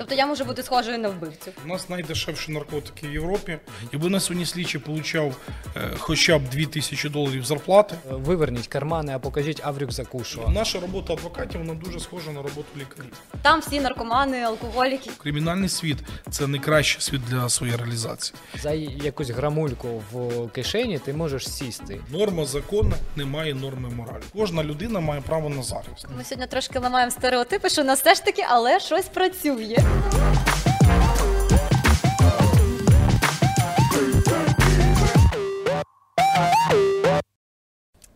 Тобто я можу бути схожою на вбивцю. У нас найдешевші наркотики в Європі. Якби на сьогодні слідчий получав е, хоча б 2 тисячі доларів зарплати. Е, Виверніть кармани, а покажіть, а в рюкзаку що. Наша робота адвокатів вона дуже схожа на роботу лікарів. Там всі наркомани, алкоголіки. Кримінальний світ це найкращий світ для своєї реалізації. За якусь грамульку в кишені ти можеш сісти. Норма закону немає норми моралі. Кожна людина має право на захист. Ми сьогодні трошки ламаємо стереотипи, що у нас все ж таки, але щось працює.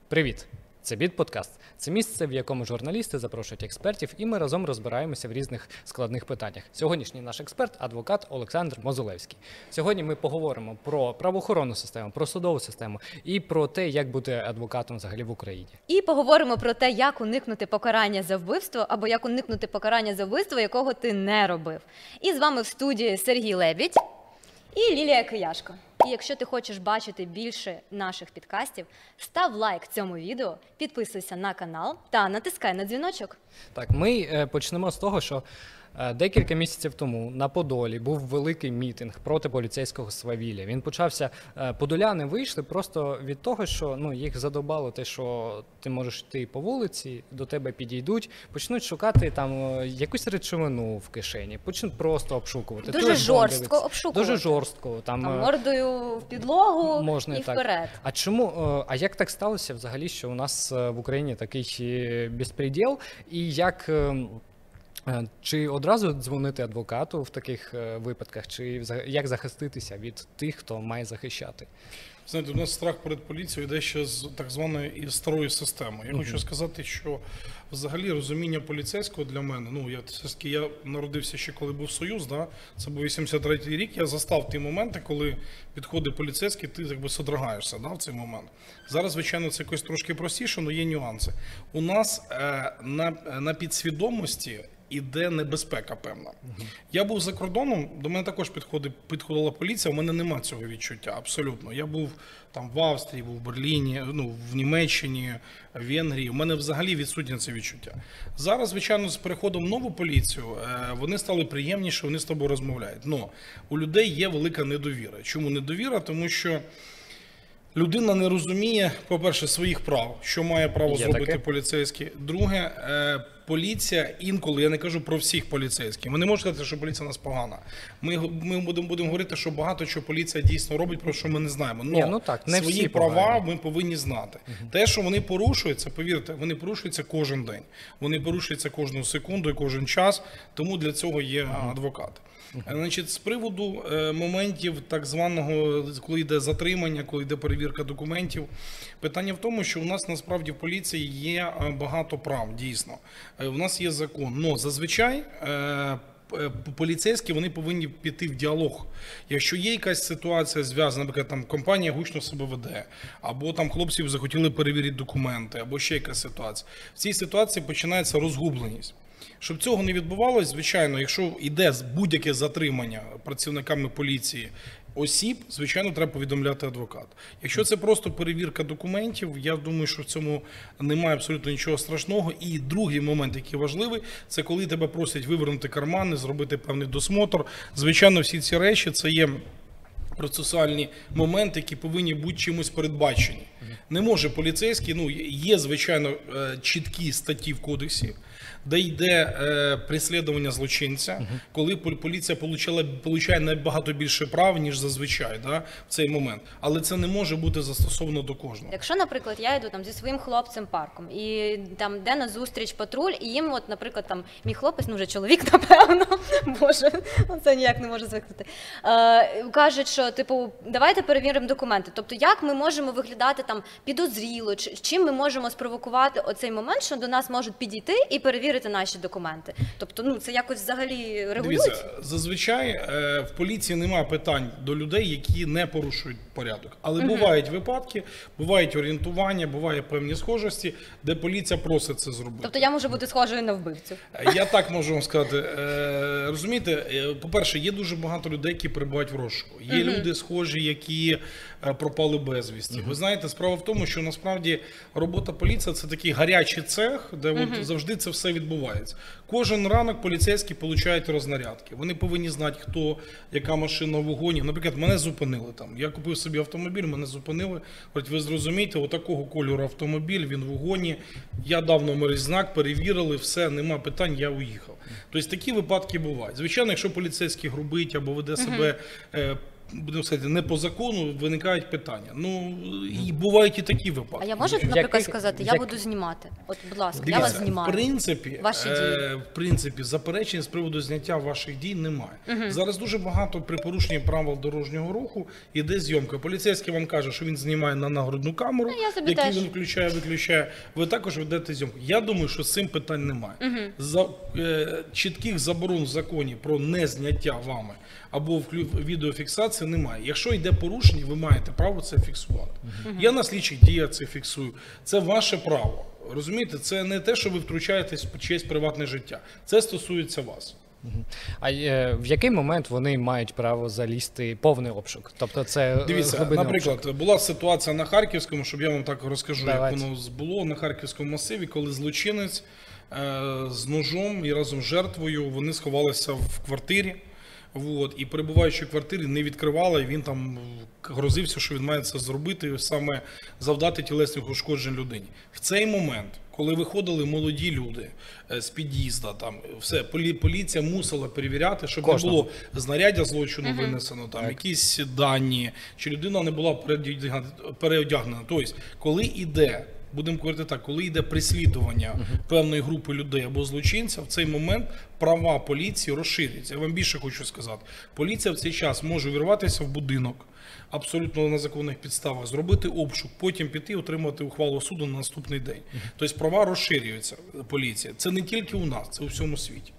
Привіт! Це Біт Подкаст. Це місце, в якому журналісти запрошують експертів, і ми разом розбираємося в різних складних питаннях. Сьогоднішній наш експерт адвокат Олександр Мозулевський. Сьогодні ми поговоримо про правоохоронну систему, про судову систему і про те, як бути адвокатом взагалі в Україні. І поговоримо про те, як уникнути покарання за вбивство або як уникнути покарання за вбивство, якого ти не робив. І з вами в студії Сергій Лебідь і Лілія Кияшко. І якщо ти хочеш бачити більше наших підкастів, став лайк цьому відео, підписуйся на канал та натискай на дзвіночок. Так, ми е, почнемо з того, що декілька місяців тому на Подолі був великий мітинг проти поліцейського свавілля. Він почався. е, Подоляни вийшли просто від того, що ну їх задобало те, що ти можеш йти по вулиці, до тебе підійдуть, почнуть шукати там е, якусь речовину в кишені, почнуть просто обшукувати. Дуже телефон жорстко обшукувати. Дуже жорстко. Там, Там е, мордою в підлогу Можна і так. вперед. А чому? е, А як так сталося взагалі, що у нас е, в Україні такий е, безпреділ? І як е, е, чи одразу дзвонити адвокату в таких е, випадках, чи як захиститися від тих, хто має захищати? Знаєте, у нас страх перед поліцією йде ще з так званої і старої системи. Я хочу сказати, що взагалі розуміння поліцейського для мене, ну я все ж таки я народився ще коли був Союз, да? це був 83-й рік. Я застав ті моменти, коли підходить поліцейський, ти якби содрогаєшся да, в цей момент. Зараз, звичайно, це якось трошки простіше, але є нюанси. У нас е, на, на підсвідомості. Іде небезпека певна. Я був за кордоном, до мене також підходи, підходила поліція. У мене нема цього відчуття. Абсолютно. Я був там в Австрії, був в Берліні, ну в Німеччині, в Венгрії. У мене взагалі відсутнє це відчуття. Зараз, звичайно, з переходом в нову поліцію е, вони стали приємніше, вони з тобою розмовляють. Но у людей є велика недовіра. Чому недовіра? Тому що. Людина не розуміє, по-перше, своїх прав, що має право Є зробити таке. поліцейський. Друге, е, поліція інколи, я не кажу про всіх поліцейських. Ми не можемо сказати, що поліція у нас погана. Ми, ми будемо, будемо говорити, що багато чого поліція дійсно робить, про що ми не знаємо. Но Ні, ну так, не свої всі права погані. ми повинні знати. Те, що вони порушуються, повірте, вони порушуються кожен день. Вони порушуються кожну секунду і кожен час. Тому для цього є адвокати. Значить, з приводу е, моментів так званого, коли йде затримання, коли йде перевірка документів, питання в тому, що у нас насправді в поліції є е, багато прав, дійсно. Е, У нас є закон. Но зазвичай. е, е, Поліцейські вони повинні піти в діалог. Якщо є якась ситуація зв'язана, наприклад, там компанія гучно себе веде, або там хлопців захотіли перевірити документи, або ще якась ситуація. В цій ситуації починається розгубленість. Щоб цього не відбувалось, звичайно, якщо йде будь-яке затримання працівниками поліції осіб, звичайно, треба повідомляти адвокат. Якщо це просто перевірка документів, я думаю, що в цьому немає абсолютно нічого страшного. І другий момент, який важливий, це коли тебе просять вивернути кармани, зробити певний досмотр. Звичайно, всі ці речі це є процесуальні моменти, які повинні бути чимось передбачені. Не може поліцейський, ну є звичайно е, чіткі статті в кодексі, де йде е, преслідування злочинця, коли пол- поліція получала получає набагато більше прав ніж зазвичай, да, в цей момент. Але це не може бути застосовано до кожного. Якщо, наприклад, я йду там зі своїм хлопцем парком, і там йде на зустріч патруль, і їм, от, наприклад, там мій хлопець, ну вже чоловік, напевно, боже, ну, це ніяк не можу звикнути. Е, кажуть, що типу, давайте перевіримо документи. Тобто, як ми можемо виглядати там підозріло, чи чим ми можемо спровокувати оцей момент, що до нас можуть підійти і перевірити наші документи. Тобто, ну це якось взагалі регулюється. Дивіться, зазвичай е, в поліції немає питань до людей, які не порушують порядок. Але бувають випадки, бувають орієнтування, буває певні схожості, де поліція просить це зробити. Тобто я можу бути схожою на вбивцю. Е, Я так можу вам сказати. Е, розумієте, е, по-перше, є дуже багато людей, які перебувають в розшуку. Є люди схожі, які е, пропали безвісті. Ви знаєте, справа в тому, що насправді робота поліції це такий гарячий цех, де от завжди це все відбувається? Кожен ранок поліцейські получають рознарядки. Вони повинні знати, хто, яка машина в вогоні. Наприклад, мене зупинили там. Я купив собі автомобіль, мене зупинили. Говорять, ви зрозумієте, отакого кольору автомобіль, він в вогоні. Я дав номер знак, перевірили, все, нема питань, я уїхав. Тобто такі випадки бувають. Звичайно, якщо поліцейський грубить або веде себе. Е, Будемо сказати, не по закону виникають питання. Ну і бувають і такі випадки. А я можу, наприклад, сказати, я як- буду знімати. От, будь ласка, я вас Дивіться, в принципі, Ваші е, в принципі, заперечень з приводу зняття ваших дій немає. Зараз дуже багато при порушенні правил дорожнього руху іде зйомка. Поліцейський вам каже, що він знімає на нагрудну камеру, Ну, я яку він включає, виключає. Ви також ведете зйомку. Я думаю, що з цим питань немає. За е, чітких заборон в законі про незняття вами або вклю- відеофіксації немає. Якщо йде порушення, ви маєте право це фіксувати. Я на слідчих діях це фіксую. Це ваше право. Розумієте, це не те, що ви втручаєтесь в чиєсь приватне життя. Це стосується вас. А е, в який момент вони мають право залізти повний обшук? Тобто це е, Дивіться, наприклад, обшук. була ситуація на Харківському, щоб я вам так розкажу, Давайте. як воно було на Харківському масиві, коли злочинець е, з ножом і разом з жертвою вони сховалися в квартирі. От, і перебуваючи в квартирі, не відкривала, і він там грозився, що він має це зробити, саме завдати тілесних ушкоджень людині. В цей момент, коли виходили молоді люди е, з під'їзда, там все полі, поліція мусила перевіряти, щоб Кожного. не було знаряддя злочину винесено, там якісь дані, чи людина не була переодягнена. переодягнена. Тобто, коли йде, будемо говорити так, коли йде прислідування певної групи людей або злочинця, в цей момент права поліції розширюються. Я вам більше хочу сказати. Поліція в цей час може вірватися в будинок. Абсолютно на законних підставах зробити обшук, потім піти отримати ухвалу суду на наступний день. Тобто права розширюються поліція. Це не тільки у нас, це у всьому світі.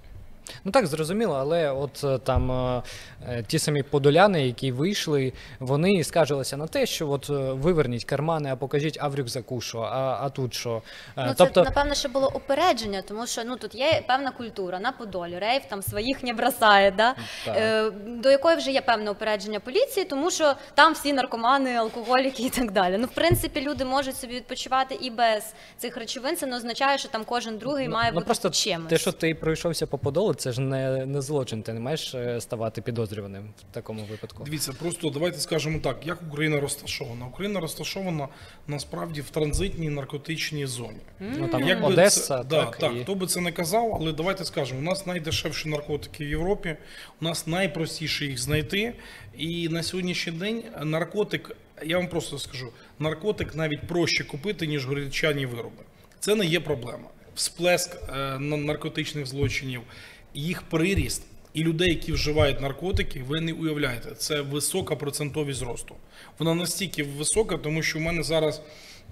Ну так зрозуміло, але от е, там е, е, ті самі подоляни, які вийшли, вони скаржилися на те, що от виверніть кармани, а покажіть, а в рюкзаку що, а, а тут що. Ну, тобто, це напевно, що було упередження, тому що ну тут є певна культура на Подолі. Рейв там своїх не бросає, да? Так. До якої вже є певне упередження поліції, тому що там всі наркомани, алкоголіки і так далі. Ну, в принципі, люди можуть собі відпочивати і без цих речовин. Це не означає, що там кожен другий має ну, бути просто чимось. те, що ти пройшовся по подолу, це ж не, не злочин. Ти не маєш е, ставати підозрюваним в такому випадку. Дивіться, просто давайте скажемо так, як Україна розташована. Україна розташована насправді в транзитній наркотичній зоні. Ну там Як Одеса, це, да, так, так, і... хто би це не казав, але давайте скажемо, у нас найдешевші наркотики в Європі, у нас найпростіше їх знайти. І на сьогоднішній день наркотик, я вам просто скажу, наркотик навіть проще купити, ніж горілчані вироби. Це не є проблема. Всплеск е, наркотичних злочинів, їх приріст і людей, які вживають наркотики, ви не уявляєте, це висока процентовість зросту. Вона настільки висока, тому що в мене зараз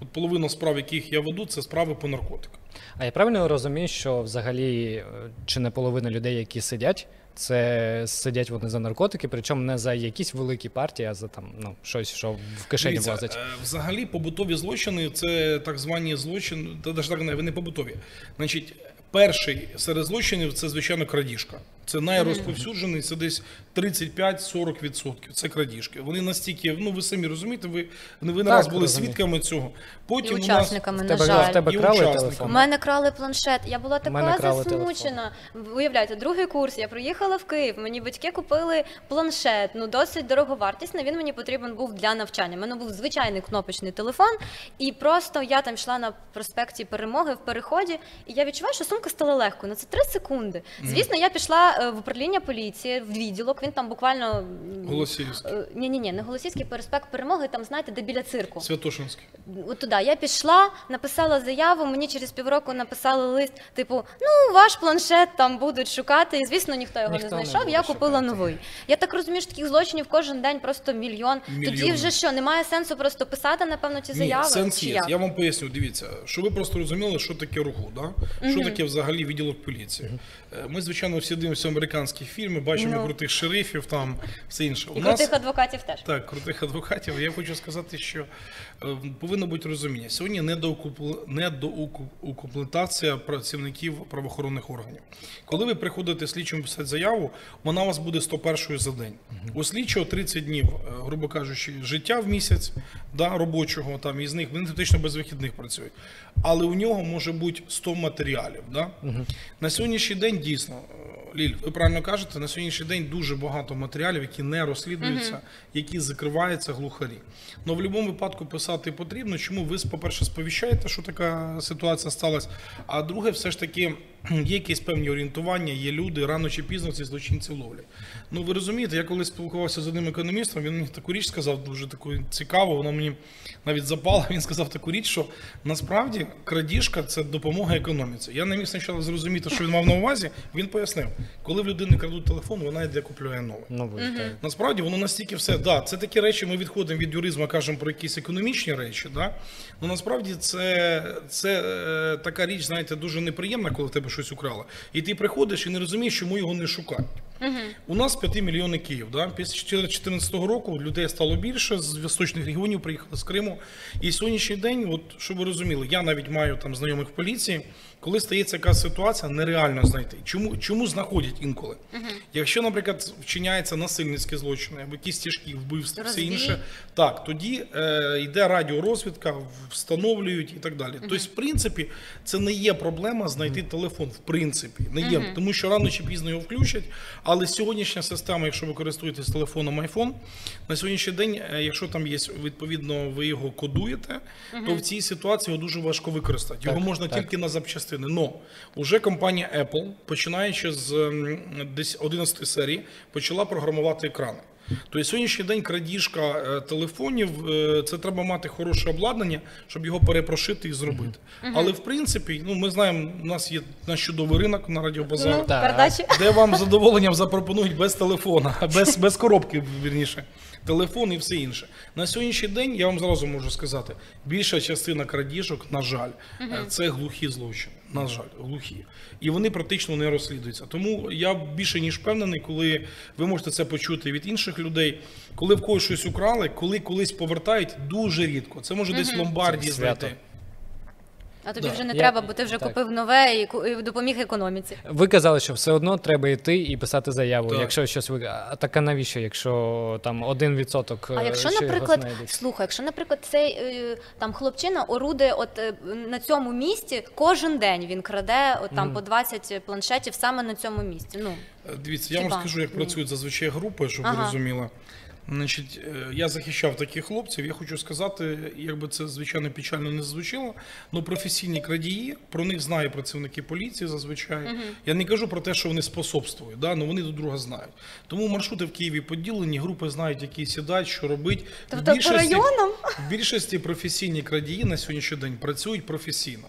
от половина справ, яких я веду, це справи по наркотикам. А я правильно розумію, що взагалі е, чи не половина людей, які сидять, це сидять вони за наркотики, причому не за якісь великі партії, а за там ну щось, що в кишені Дивіться, влазить. е, взагалі побутові злочини це так звані злочини, та навіть так не вони побутові. Значить, перший серед злочинів це звичайно крадіжка. Це найрозповсюджений, це десь 35-40%. Це крадіжки. Вони настільки, ну ви самі розумієте, ви, ви не раз були розумію. свідками цього. і Потім у нас учасниками, В тебе, в тебе І крали учасникам. У мене крали планшет. Я була така засмучена. Уявляєте, другий курс. Я приїхала в Київ. Мені батьки купили планшет. Ну досить дороговартісний. Він мені потрібен був для навчання. У мене був звичайний кнопочний телефон, і просто я там йшла на проспекті перемоги в переході, і я відчуваю, що сумка стала легкою. Ну це три секунди. Звісно, я пішла е, в управління поліції в відділок. Він там буквально Голосіївський, ні, ні, ні, не Голосівський переспект перемоги. Там знаєте, де біля цирку. Святошинський. От туди я пішла, написала заяву. Мені через півроку написали лист, типу, ну ваш планшет там будуть шукати. І звісно, ніхто його Ніхто не не знайшов. буде я купила шукати. новий. Я так розумію, що таких злочинів кожен день просто мільйон. Тоді вже що, немає сенсу просто писати, напевно, ці заяви. Ні, сенс чи є. як? Я вам поясню, дивіться, що ви просто розуміли, що таке РУГУ, да? що таке взагалі відділок поліції. Е, Ми, звичайно, всі дивимося американські фільми, бачимо Ну. крутих шерифів, там все інше. І крутих адвокатів теж. Так, крутих адвокатів. Я хочу сказати, що е, повинно бути розуміння. Сьогодні недоукомплектація працівників правоохоронних органів. Коли ви приходите слідчому писати заяву, вона у вас буде 101 за день. У слідчого 30 днів, е, грубо кажучи, життя в місяць да, робочого, там із них вони фактично без вихідних працюють. Але у нього може бути 100 матеріалів. Да? На сьогоднішній день дійсно. Ліль, ви правильно кажете, на сьогоднішній день дуже багато матеріалів, які не розслідуються, які закриваються глухарі. Ну в будь-якому випадку писати потрібно. Чому ви, по-перше, сповіщаєте, що така ситуація сталася, а друге, все ж таки є якісь певні орієнтування, є люди, рано чи пізно ці злочинці ловлять. Ну ви розумієте, я коли спілкувався з одним економістом, він мені таку річ сказав, дуже таку цікаву, вона мені навіть запала. Він сказав таку річ, що насправді крадіжка це допомога економіці. Я не міг спочатку зрозуміти, що він мав на увазі. Він пояснив, коли в людини крадуть телефон, вона йде купує нове. Новий, так. Насправді воно настільки все. Да, це такі речі. Ми відходимо від юризму, кажемо про якісь економічні речі. Да? Ну насправді це, це е, така річ, знаєте, дуже неприємна, коли в тебе щось украла. І ти приходиш і не розумієш, чому його не шукають. У нас 5 мільйонів Київ. Да? Після 2014 року людей стало більше, з восточних регіонів приїхали з Криму. І сьогоднішній день, от щоб ви розуміли, я навіть маю там знайомих в поліції. Коли стається якась ситуація, нереально знайти. Чому, чому знаходять інколи? Якщо, наприклад, вчиняється насильницькі злочини, або якісь тяжкі вбивства, все інше, так, тоді е, йде радіорозвідка, встановлюють і так далі. Тобто, в принципі, це не є проблема знайти телефон. В принципі, не є, тому що рано чи пізно його включать. Але сьогоднішня система, якщо ви користуєтесь телефоном iPhone, на сьогоднішній день, е, якщо там є відповідно, ви його кодуєте, то в цій ситуації його дуже важко використати. Його Так, можна так. тільки на запчастини. Но уже компанія Apple, починаючи з десь 11 серії, почала програмувати екрани. Тобто сьогоднішній день крадіжка е, телефонів, е, це треба мати хороше обладнання, щоб його перепрошити і зробити. Але в принципі, ну ми знаємо, у нас є наш чудовий ринок на радіобазару. Ну, Де вам з задоволенням запропонують без телефона, без, без коробки, вірніше, телефон і все інше. На сьогоднішній день я вам зразу можу сказати, більша частина крадіжок, на жаль, е, це глухі злочини. На жаль, глухі. І вони практично не розслідуються. Тому я більше ніж впевнений, коли ви можете це почути від інших людей, коли в когось щось украли, коли колись повертають, дуже рідко. Це може десь в ломбарді знайти. А тобі Да. вже не Я- треба, бо ти вже так. купив нове і ку- і допоміг економіці. Ви казали, що все одно треба йти і писати заяву, Так. якщо щось ви. А так а навіщо, якщо там один відсоток. А е, якщо, що наприклад, слухай, якщо, наприклад, цей е, там хлопчина орудує от е, на цьому місці кожен день він краде от там по 20 планшетів саме на цьому місці. Ну Дивіться, я вам розкажу, як працюють зазвичай групи, щоб ви розуміли. Значить, е, я захищав таких хлопців. Я хочу сказати, якби це звичайно печально не звучало, але професійні крадії, про них знають працівники поліції зазвичай. Я не кажу про те, що вони способствують, да? але вони до друга знають. Тому маршрути в Києві поділені, групи знають, які сідають, що робить. Тобто по районам? в більшості професійні крадії на сьогоднішній день працюють професійно.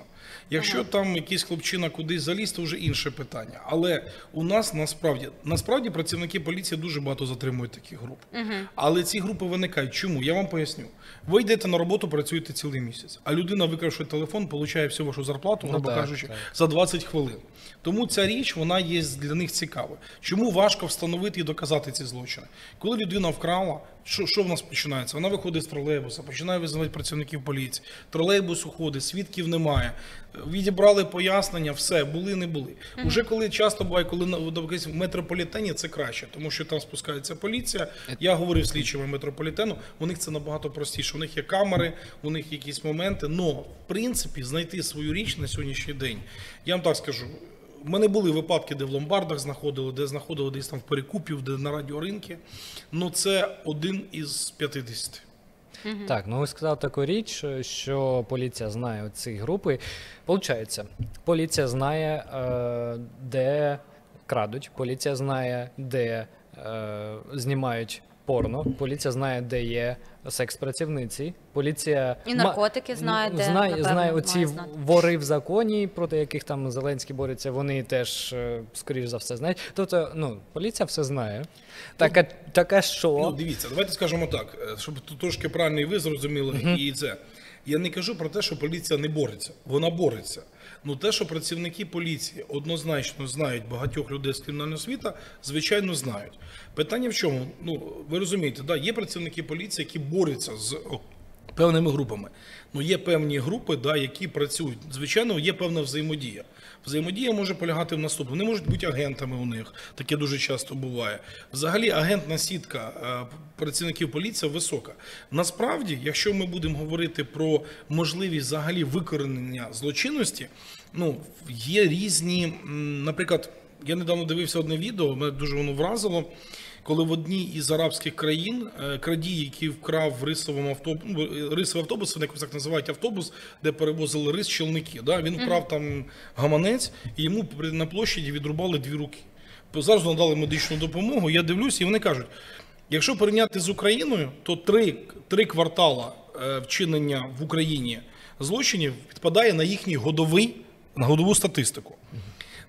Якщо там якийсь хлопчина кудись заліз, то вже інше питання. Але у нас насправді насправді працівники поліції дуже багато затримують таких груп. Але ці групи виникають. Чому? Я вам поясню. Ви йдете на роботу, працюєте цілий місяць, а людина, викравши телефон, отримує всю вашу зарплату, грубо ну, кажучи, так. за 20 хвилин. Тому ця річ вона є для них цікава. Чому важко встановити і доказати ці злочини? Коли людина вкрала, що, що в нас починається? Вона виходить з тролейбуса, починає визивати працівників поліції. Тролейбус уходить, свідків немає. Відібрали пояснення, все, були, не були. Уже коли часто буває, коли на в метрополітені це краще, тому що там спускається поліція. Я говорив слідчими метрополітену, у них це набагато простіше. У них є камери, у них якісь моменти. Но в принципі знайти свою річ на сьогоднішній день. Я вам так скажу. У мене були випадки, де в ломбардах знаходили, де знаходили десь там в перекупів, де на радіоринки. Ну це один із 50. Так, ну ви сказали таку річ, що поліція знає ці групи. Получається, поліція знає, е, де крадуть, поліція знає, де е, знімають порно, поліція знає, де є секс-працівниці, поліція І ма- наркотики знає, де, знає, напевно, знає оці знати. вори в законі, проти яких там Зеленський бореться, вони теж, е, скоріш за все, знають. Тобто, ну, поліція все знає. Така ну, така що? Ну, дивіться, давайте скажемо так, е, щоб трошки правильно і ви зрозуміли, і це. Я не кажу про те, що поліція не бореться. Вона бореться. Ну те, що працівники поліції однозначно знають багатьох людей з кримінального світа, звичайно, знають. Питання в чому? Ну ви розумієте, да, є працівники поліції, які борються з певними групами. Ну є певні групи, да, які працюють. Звичайно, є певна взаємодія. Взаємодія може полягати в наступному. Вони можуть бути агентами у них, таке дуже часто буває. Взагалі, агентна сітка е, працівників поліції висока. Насправді, якщо ми будемо говорити про можливість взагалі викоренення злочинності, ну є різні, наприклад, я недавно дивився одне відео, мене дуже воно вразило. Коли в одній із арабських країн е, крадій, який вкрав в рисовому автобусі, рисовий автобус, вони якось так називають автобус, де перевозили рис челники. Да? Він вкрав там гаманець, і йому при- на площаді відрубали дві руки. Зараз надали медичну допомогу. Я дивлюся, і вони кажуть: якщо порівняти з Україною, то три, три квартала е, вчинення в Україні злочинів підпадає на їхній годовий, на годову статистику.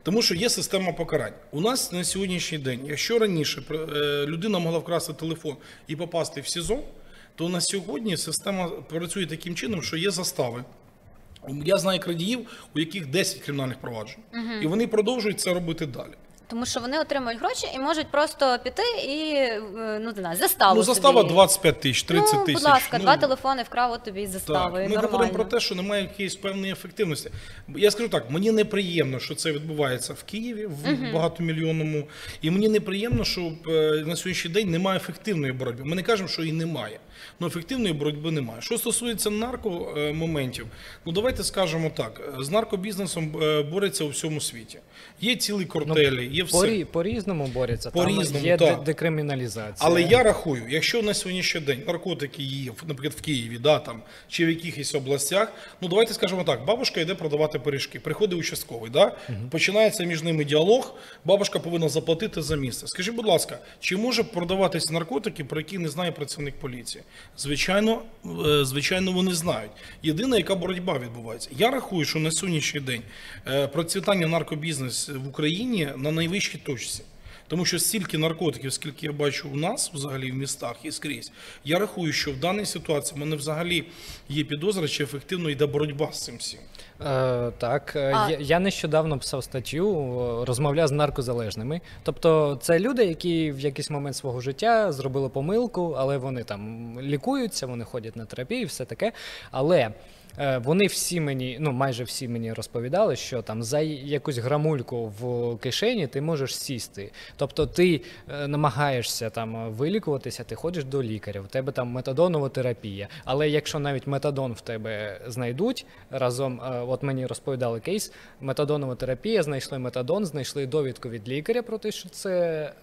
Тому що є система покарань. У нас на сьогоднішній день, якщо раніше е, людина могла вкрасти телефон і попасти в СІЗО, то на сьогодні система працює таким чином, що є застави. Я знаю крадіїв, у яких 10 кримінальних проваджень, і вони продовжують це робити далі. Тому що вони отримують гроші і можуть просто піти і е, ну не знаю, заставу. ну, застава собі. 25 тисяч, 30 ну, тисяч. Будь ласка, Ну, два телефони вкрав, от тобі застави. Так, ми нормально. говоримо про те, що немає якоїсь певної ефективності. Я скажу так, мені неприємно, що це відбувається в Києві в багатомільйонному, і мені неприємно, що е, на сьогоднішній день немає ефективної боротьби. Ми не кажемо, що її немає. Ну ефективної боротьби немає. Що стосується наркомоментів, ну давайте скажемо так: з наркобізнесом е, бореться у всьому світі. Є цілі кортелі, є все. Порі, по-різному борються. По-різному, Там є так. декриміналізація. Але я рахую, якщо на сьогоднішній день наркотики є, в- наприклад, в Києві, да, там, чи в якихось областях, ну давайте скажемо так, бабушка йде продавати пиріжки, приходить участковий, да, починається між ними діалог, бабушка повинна заплатити за місце. Скажіть, будь ласка, чи може продаватися наркотики, про які не знає працівник поліції? Звичайно, е, звичайно, вони знають. Єдина, яка боротьба відбувається. Я рахую, що на сьогоднішній день е, процвітання наркобізнесу в Україні на найвищій точці. Тому що стільки наркотиків, скільки я бачу у нас взагалі в містах і скрізь, я рахую, що в даній ситуації в мене взагалі є підозра, чи ефективно йде боротьба з цим всім. Е, так, е, А- я, я нещодавно писав статтю, розмовляв з наркозалежними. Тобто, це люди, які в якийсь момент свого життя зробили помилку, але вони там лікуються, вони ходять на терапію, все таке. Але вони всі мені, ну майже всі мені розповідали, що там за якусь грамульку в кишені ти можеш сісти. Тобто ти е, намагаєшся там вилікуватися, ти ходиш до лікаря, в тебе там метадонова терапія. Але якщо навіть метадон в тебе знайдуть разом, е, от мені розповідали кейс, метадонова терапія, знайшли метадон, знайшли довідку від лікаря про те, що це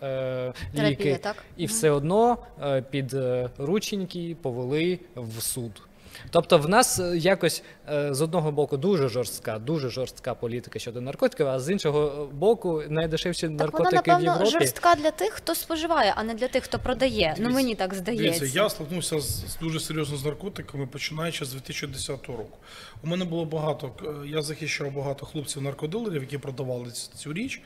е, Терапія, ліки, так? і все одно е, під е, рученьки повели в суд. Тобто в нас е, якось е, з одного боку дуже жорстка, дуже жорстка політика щодо наркотиків, а з іншого боку найдешевші Так вона, наркотики в Європі. жорстка для тих, хто споживає, а не для тих, хто продає. ну мені так здається. Дивіться, я стикнувся з, з дуже серйозно з наркотиками, починаючи з 2010 року. У мене було багато, е, я захищав багато хлопців-наркодилерів, які продавали цю річ.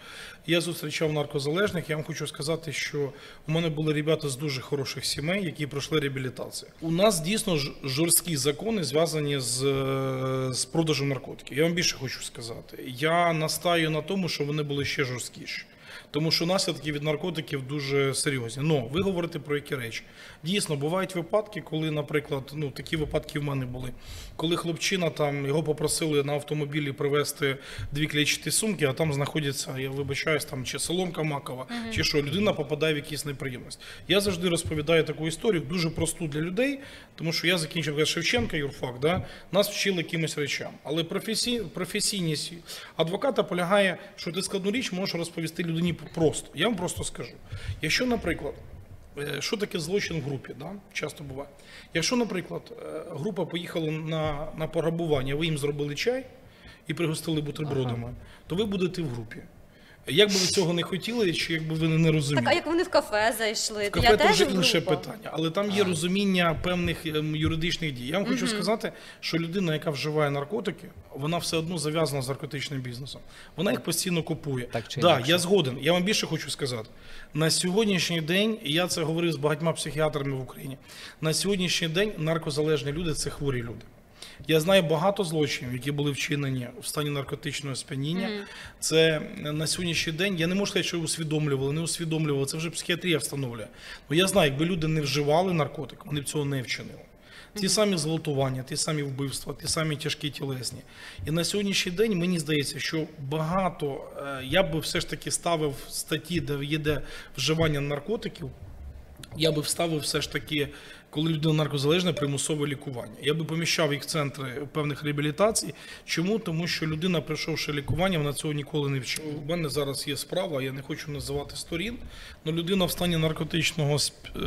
Я зустрічав наркозалежних. Я вам хочу сказати, що у мене були ребята з дуже хороших сімей, які пройшли реабілітацію. У нас дійсно жорсткі закони зв'язані з, е, з продажем наркотиків. Я вам більше хочу сказати. Я настаю на тому, що вони були ще жорсткіші. Тому що наслідки від наркотиків дуже серйозні. Ну, ви говорите про які речі. Дійсно, бувають випадки, коли, наприклад, ну такі випадки в мене були. Коли хлопчина там його попросили на автомобілі привезти дві клітчаті сумки, а там знаходяться, я вибачаюсь, там чи соломка макова, чи що людина попадає в якісь неприємності. Я завжди розповідаю таку історію, дуже просту для людей, тому що я закінчив Шевченка юрфак, да, нас вчили якимось речам. Але професій, професійність адвоката полягає, що ти складну річ можеш розповісти людині просто. Я вам просто скажу. Якщо, наприклад, що таке злочин в групі, да? часто буває. Якщо, наприклад, е, група поїхала на, на пограбування, ви їм зробили чай і пригостили бутербродами, то ви будете в групі. Як би ви цього не хотіли, чи якби ви не розуміли? Так, а як вони в кафе зайшли? В кафе я це вже теж інше група. питання, але там є розуміння певних ем, юридичних дій. Я вам хочу сказати, що людина, яка вживає наркотики, вона все одно зав'язана з наркотичним бізнесом. Вона їх постійно купує. Так чи да, інакше. я згоден. Я вам більше хочу сказати. На сьогоднішній день, і я це говорив з багатьма психіатрами в Україні. На сьогоднішній день наркозалежні люди це хворі люди. Я знаю багато злочинів, які були вчинені в стані наркотичного сп'яніння. Це е, на сьогоднішній день. Я не можу сказати, що усвідомлювали, не усвідомлювали. Це вже психіатрія встановлює. Ну я знаю, якби люди не вживали наркотик, вони б цього не вчинили. Ті самі зґвалтування, ті самі вбивства, ті самі тяжкі тілесні. І на сьогоднішній день мені здається, що багато е, я би все ж таки ставив статті, де є де вживання наркотиків. Я би вставив все ж таки, коли людина наркозалежна, примусове лікування. Я би поміщав їх в центри певних реабілітацій. Чому? Тому що людина, пройшовши лікування, вона цього ніколи не вчила. У мене зараз є справа, я не хочу називати сторін, але людина в стані наркотичного, е,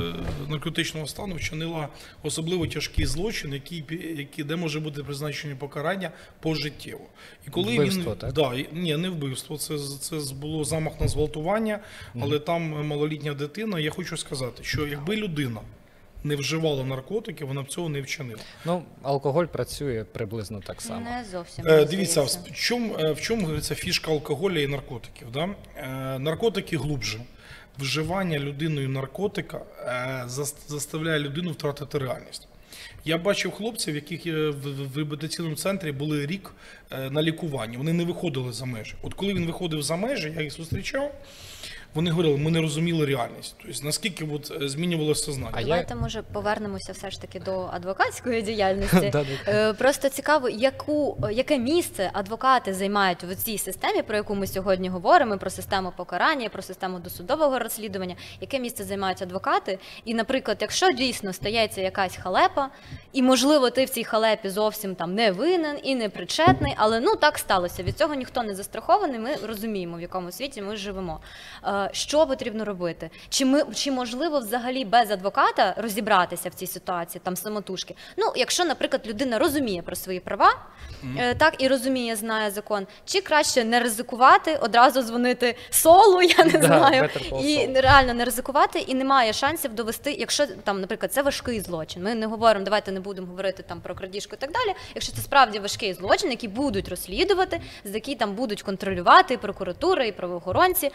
наркотичного стану вчинила особливо тяжкий злочин, який, який, де може бути призначення покарання пожиттєво. І коли Вбивство, він, так? Да, ні, не вбивство. Це, це було замах на зґвалтування, але там е, малолітня дитина. Я хочу сказати, що якби людина не вживала наркотики, вона б цього не вчинила. Ну, алкоголь працює приблизно так само. Не зовсім. Е, мені дивіться, в чому, е, в чому говориться фішка алкоголя і наркотиків? Да? Е, наркотики глубже. Вживання людиною наркотика е, заставляє людину втратити реальність. Я бачив хлопців, яких в, в реабілітаційному центрі були рік е, на лікуванні. Вони не виходили за межі. От коли він виходив за межі, я їх зустрічав. Вони говорили, ми не розуміли реальність. Тобто наскільки от, е, змінювалося сознання. А я- Давайте, може, повернемося все ж таки до адвокатської діяльності. Е, Просто цікаво, яку, яке місце адвокати займають в цій системі, про яку ми сьогодні говоримо, про систему покарання, про систему досудового розслідування, яке місце займають адвокати? І, наприклад, якщо дійсно стається якась халепа, і можливо ти в цій халепі зовсім там не винен і не причетний, але ну так сталося. Від цього ніхто не застрахований. Ми розуміємо, в якому світі ми живемо. Що потрібно робити? Чи ми чи можливо взагалі без адвоката розібратися в цій ситуації, там самотужки? Ну, якщо, наприклад, людина розуміє про свої права, е, так і розуміє, знає закон, чи краще не ризикувати, одразу дзвонити солу, я не Да, знаю, і реально не ризикувати, і немає шансів довести, якщо там, наприклад, це важкий злочин. Ми не говоримо, давайте не будемо говорити там про крадіжку і так далі. Якщо це справді важкий злочин, який будуть розслідувати, за який там будуть контролювати і прокуратура, і правоохоронці.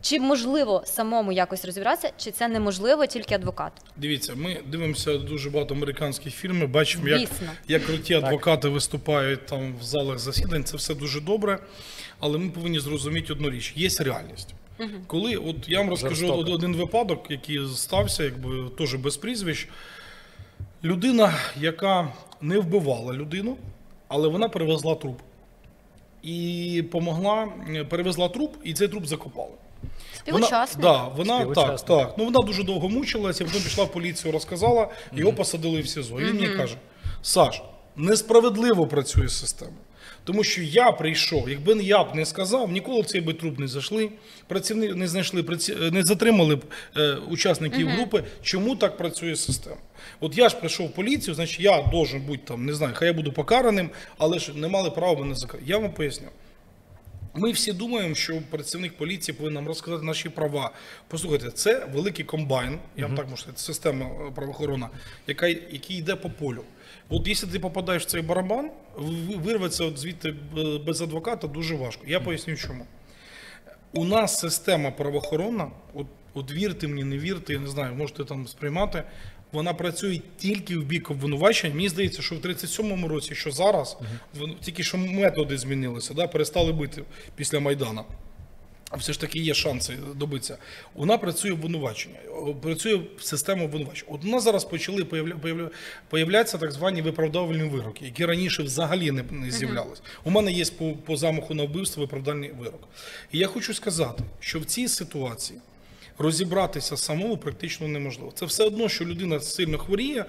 Чи можливо самому якось розібратися, чи це неможливо тільки адвокат? Дивіться, ми дивимося дуже багато американських фільмів, бачимо, як, як круті адвокати виступають там в залах засідань. Це все дуже добре. Але ми повинні зрозуміти одну річ: є реальність. Коли, от я вам розкажу Жорстоко. один випадок, який стався, якби теж без прізвищ. Людина, яка не вбивала людину, але вона перевезла труп. І помогла, перевезла труп, і цей труп закопали. Співучасник. Вона, да, вона так, Співучасник. так. Ну вона дуже довго мучилася, потім пішла в поліцію, розказала, його посадили в СІЗО. І він мені каже: Саш, несправедливо працює система. Тому що я прийшов, якби я б не сказав, ніколи в цей би труп не зайшли, працівники не знайшли, праці... не затримали б е, учасників групи. Чому так працює система? От я ж прийшов в поліцію, значить я должен бути там, не знаю, хай я буду покараним, але ж не мали права мене закрити. Я вам поясню. Ми всі думаємо, що працівник поліції повинен нам розказати наші права. Послухайте, це великий комбайн, я вам так можу сказати, система е, правоохорона, яка, який йде по полю. От якщо ти попадаєш в цей барабан, ви- вирветься от звідти е, без адвоката дуже важко. Я поясню чому. У нас система правоохоронна, от, от вірте мені, не вірте, я не знаю, можете там сприймати. Вона працює тільки в бік обвинувачень. Мені здається, що в 37-му році, що зараз, вон- тільки що методи змінилися, да, перестали бити після Майдана. А все ж таки є шанси добитися. Вона працює обвинувачення, працює система обвинувачення. От у нас зараз почали появля, появля, появлятися так звані виправдовувальні вироки, які раніше взагалі не, не з'являлись. У мене є по, по замаху на вбивство виправдальний вирок. І я хочу сказати, що в цій ситуації розібратися самому практично неможливо. Це все одно, що людина сильно хворіє.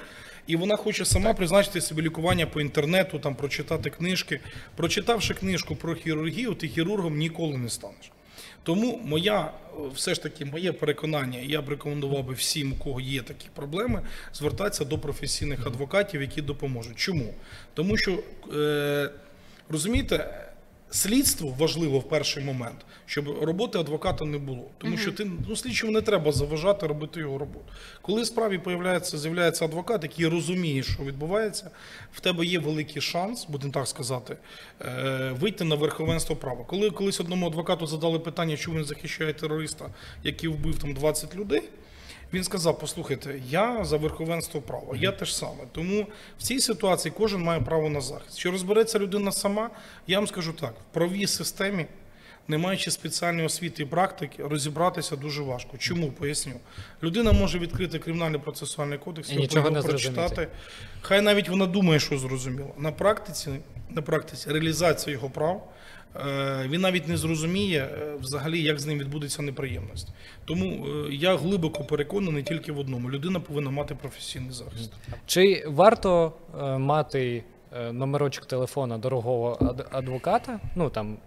І вона хоче сама призначити собі лікування по інтернету, там прочитати книжки. Прочитавши книжку про хірургію, ти хірургом ніколи не станеш. Тому моя, все ж таки, моє переконання, я б рекомендував би всім, у кого є такі проблеми, звертатися до професійних адвокатів, які допоможуть. Чому? Тому що, е, розумієте, слідство важливо в перший момент, щоб роботи адвоката не було. Тому що ти ну, слідчому не треба заважати робити його роботу. Коли в справі появляється, з'являється адвокат, який розуміє, що відбувається, в тебе є великий шанс, будемо так сказати, е, вийти на верховенство права. Коли колись одному адвокату задали питання, чому він захищає терориста, який вбив там 20 людей. Він сказав: послухайте, я за верховенство права, я теж саме. Тому в цій ситуації кожен має право на захист. Чи розбереться людина сама? Я вам скажу так: в правій системі, не маючи спеціальної освіти і практики, розібратися дуже важко. Чому поясню? Людина може відкрити кримінальний процесуальний кодекс, І нічого не прочитати. зрозуміти. Хай навіть вона думає, що зрозуміло. На практиці, на практиці реалізація його прав. е, Він навіть не зрозуміє е, взагалі, як з ним відбудеться неприємність. Тому е, я глибоко переконаний тільки в одному: людина повинна мати професійний захист. Чи варто мати номерочок телефона дорогого ад- адвоката? Ну там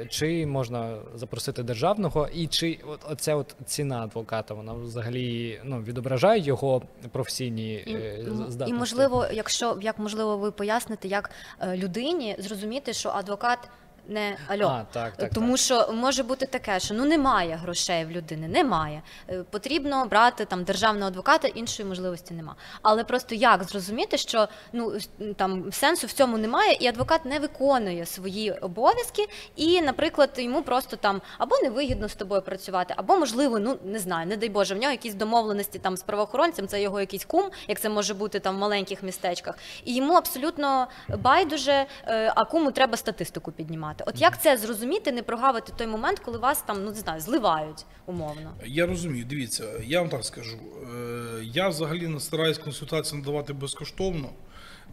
е, чи можна запросити державного, і чи от оця от ціна адвоката вона взагалі ну відображає його професійні І, е, здатності? і можливо, якщо як можливо ви поясните, як е, людині зрозуміти, що адвокат не альо. А, так, так, Тому так. що може бути таке, що ну немає грошей в людини, немає. Е, Потрібно брати там державного адвоката, іншої можливості нема. Але просто як зрозуміти, що ну там сенсу в цьому немає, і адвокат не виконує свої обов'язки, і, наприклад, йому просто там або невигідно з тобою працювати, або можливо, ну не знаю, не дай Боже, в нього якісь домовленості там з правоохоронцем, це його якийсь кум, як це може бути там в маленьких містечках, і йому абсолютно байдуже, е, а куму треба статистику піднімати. От як це зрозуміти, не прогавити той момент, коли вас там ну не знаю, зливають умовно. Я розумію, дивіться, я вам так скажу. Е, Я взагалі не стараюсь консультації надавати безкоштовно.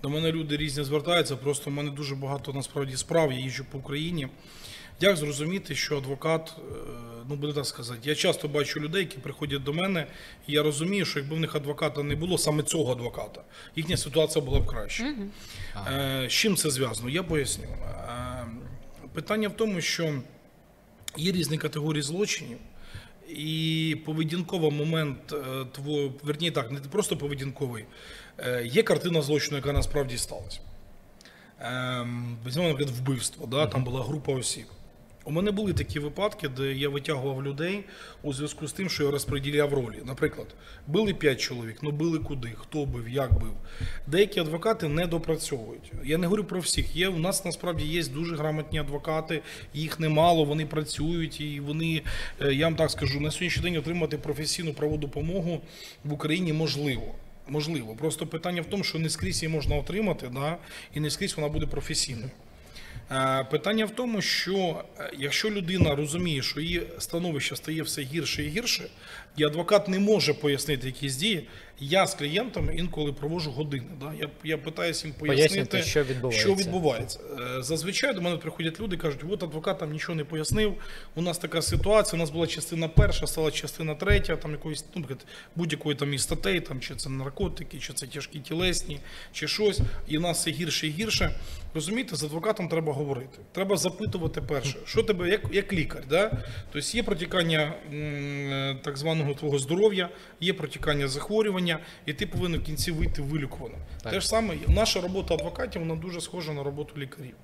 До мене люди різні звертаються, просто в мене дуже багато насправді справ, я їжджу по Україні. Як зрозуміти, що адвокат, е, ну буде так сказати, я часто бачу людей, які приходять до мене, і я розумію, що якби в них адвоката не було, саме цього адвоката, їхня ситуація була б краще. Е, З чим це зв'язано? Я поясню. Е, Питання в тому, що є різні категорії злочинів, і поведінковий момент е, твого, верні так, не просто поведінковий, е, є картина злочину, яка насправді сталася. Ем, Візьмемо, наприклад, вбивство, да? там була група осіб. У мене були такі випадки, де я витягував людей у зв'язку з тим, що я розподіляв ролі. Наприклад, били 5 чоловік, ну били куди, хто бив, як бив. Деякі адвокати не допрацьовують. Я не говорю про всіх. Є у нас насправді є дуже грамотні адвокати, їх немало, вони працюють, і вони, е, я вам так скажу, на сьогоднішній день отримати професійну правову допомогу в Україні можливо. Можливо, просто питання в тому, що не скрізь її можна отримати, да, і не скрізь вона буде професійною. Е, Питання в тому, що е, якщо людина розуміє, що її становище стає все гірше і гірше, і адвокат не може пояснити якісь дії, я з клієнтами інколи провожу години. Да? Я, я питаюся їм пояснити, Пояснити, що відбувається. що відбувається. Е, Зазвичай до мене приходять люди і кажуть, от адвокат там нічого не пояснив, у нас така ситуація, у нас була частина перша, стала частина третя, там якоїсь ну, будь-якої там із статей, там, чи це наркотики, чи це тяжкі тілесні, чи щось, і в нас все гірше і гірше. Розумієте, з адвокатом треба говорити. Треба запитувати перше, що тебе, як, як лікар, да? тобто є протікання так званого твого здоров'я, є протікання захворювання, і ти повинен в кінці вийти вилікуваним. Те ж саме, наша робота адвокатів вона дуже схожа на роботу лікарів.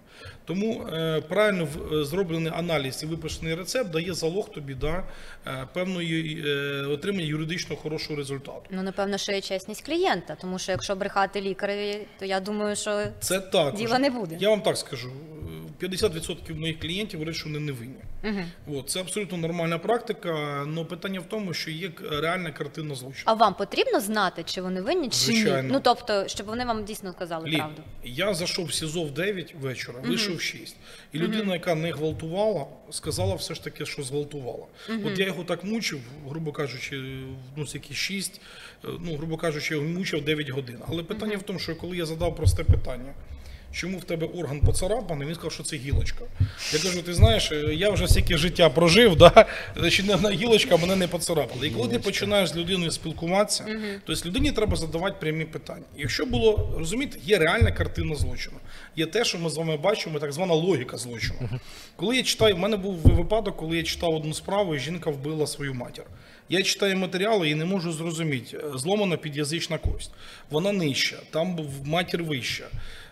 Тому е, правильно е, зроблений аналіз і виписаний рецепт дає залог тобі да, е, певної отримання юридично хорошого результату. Ну напевно, що є чесність клієнта, тому що якщо брехати лікареві, то я думаю, що Це також. Діла не буде. Я вам так скажу: е, 50% моїх клієнтів говорять, що вони не винні. Угу. От, це абсолютно нормальна практика, але питання в тому, що є реальна картина злочину. А вам потрібно знати, чи вони винні, чи ні? Ну тобто, щоб вони вам дійсно казали Лі, правду. я зайшов в СІЗО в 9 вечора, вийшов в 6. І людина, яка не гвалтувала, сказала все ж таки, що зґвалтувала. От я його так мучив, грубо кажучи, ну, з якісь 6, е, ну, грубо кажучи, я його мучив 9 годин. Але питання в тому, що коли я задав просте питання. Чому в тебе орган поцарапаний? Він сказав, що це гілочка. Я кажу, ти знаєш, е, я вже стільки життя прожив, да? значить не одна гілочка мене не поцарапала. І коли ти починаєш з людиною спілкуватися, то есть людині треба задавати прямі питання. Якщо було, розумієте, є реальна картина злочину. Є те, що ми з вами бачимо, так звана логіка злочину. Коли я читаю, в мене був випадок, коли я читав одну справу, і жінка вбила свою матір. Я читаю матеріали і не можу зрозуміти, е, зломана під'язична кость. Вона нижча, там матір вища.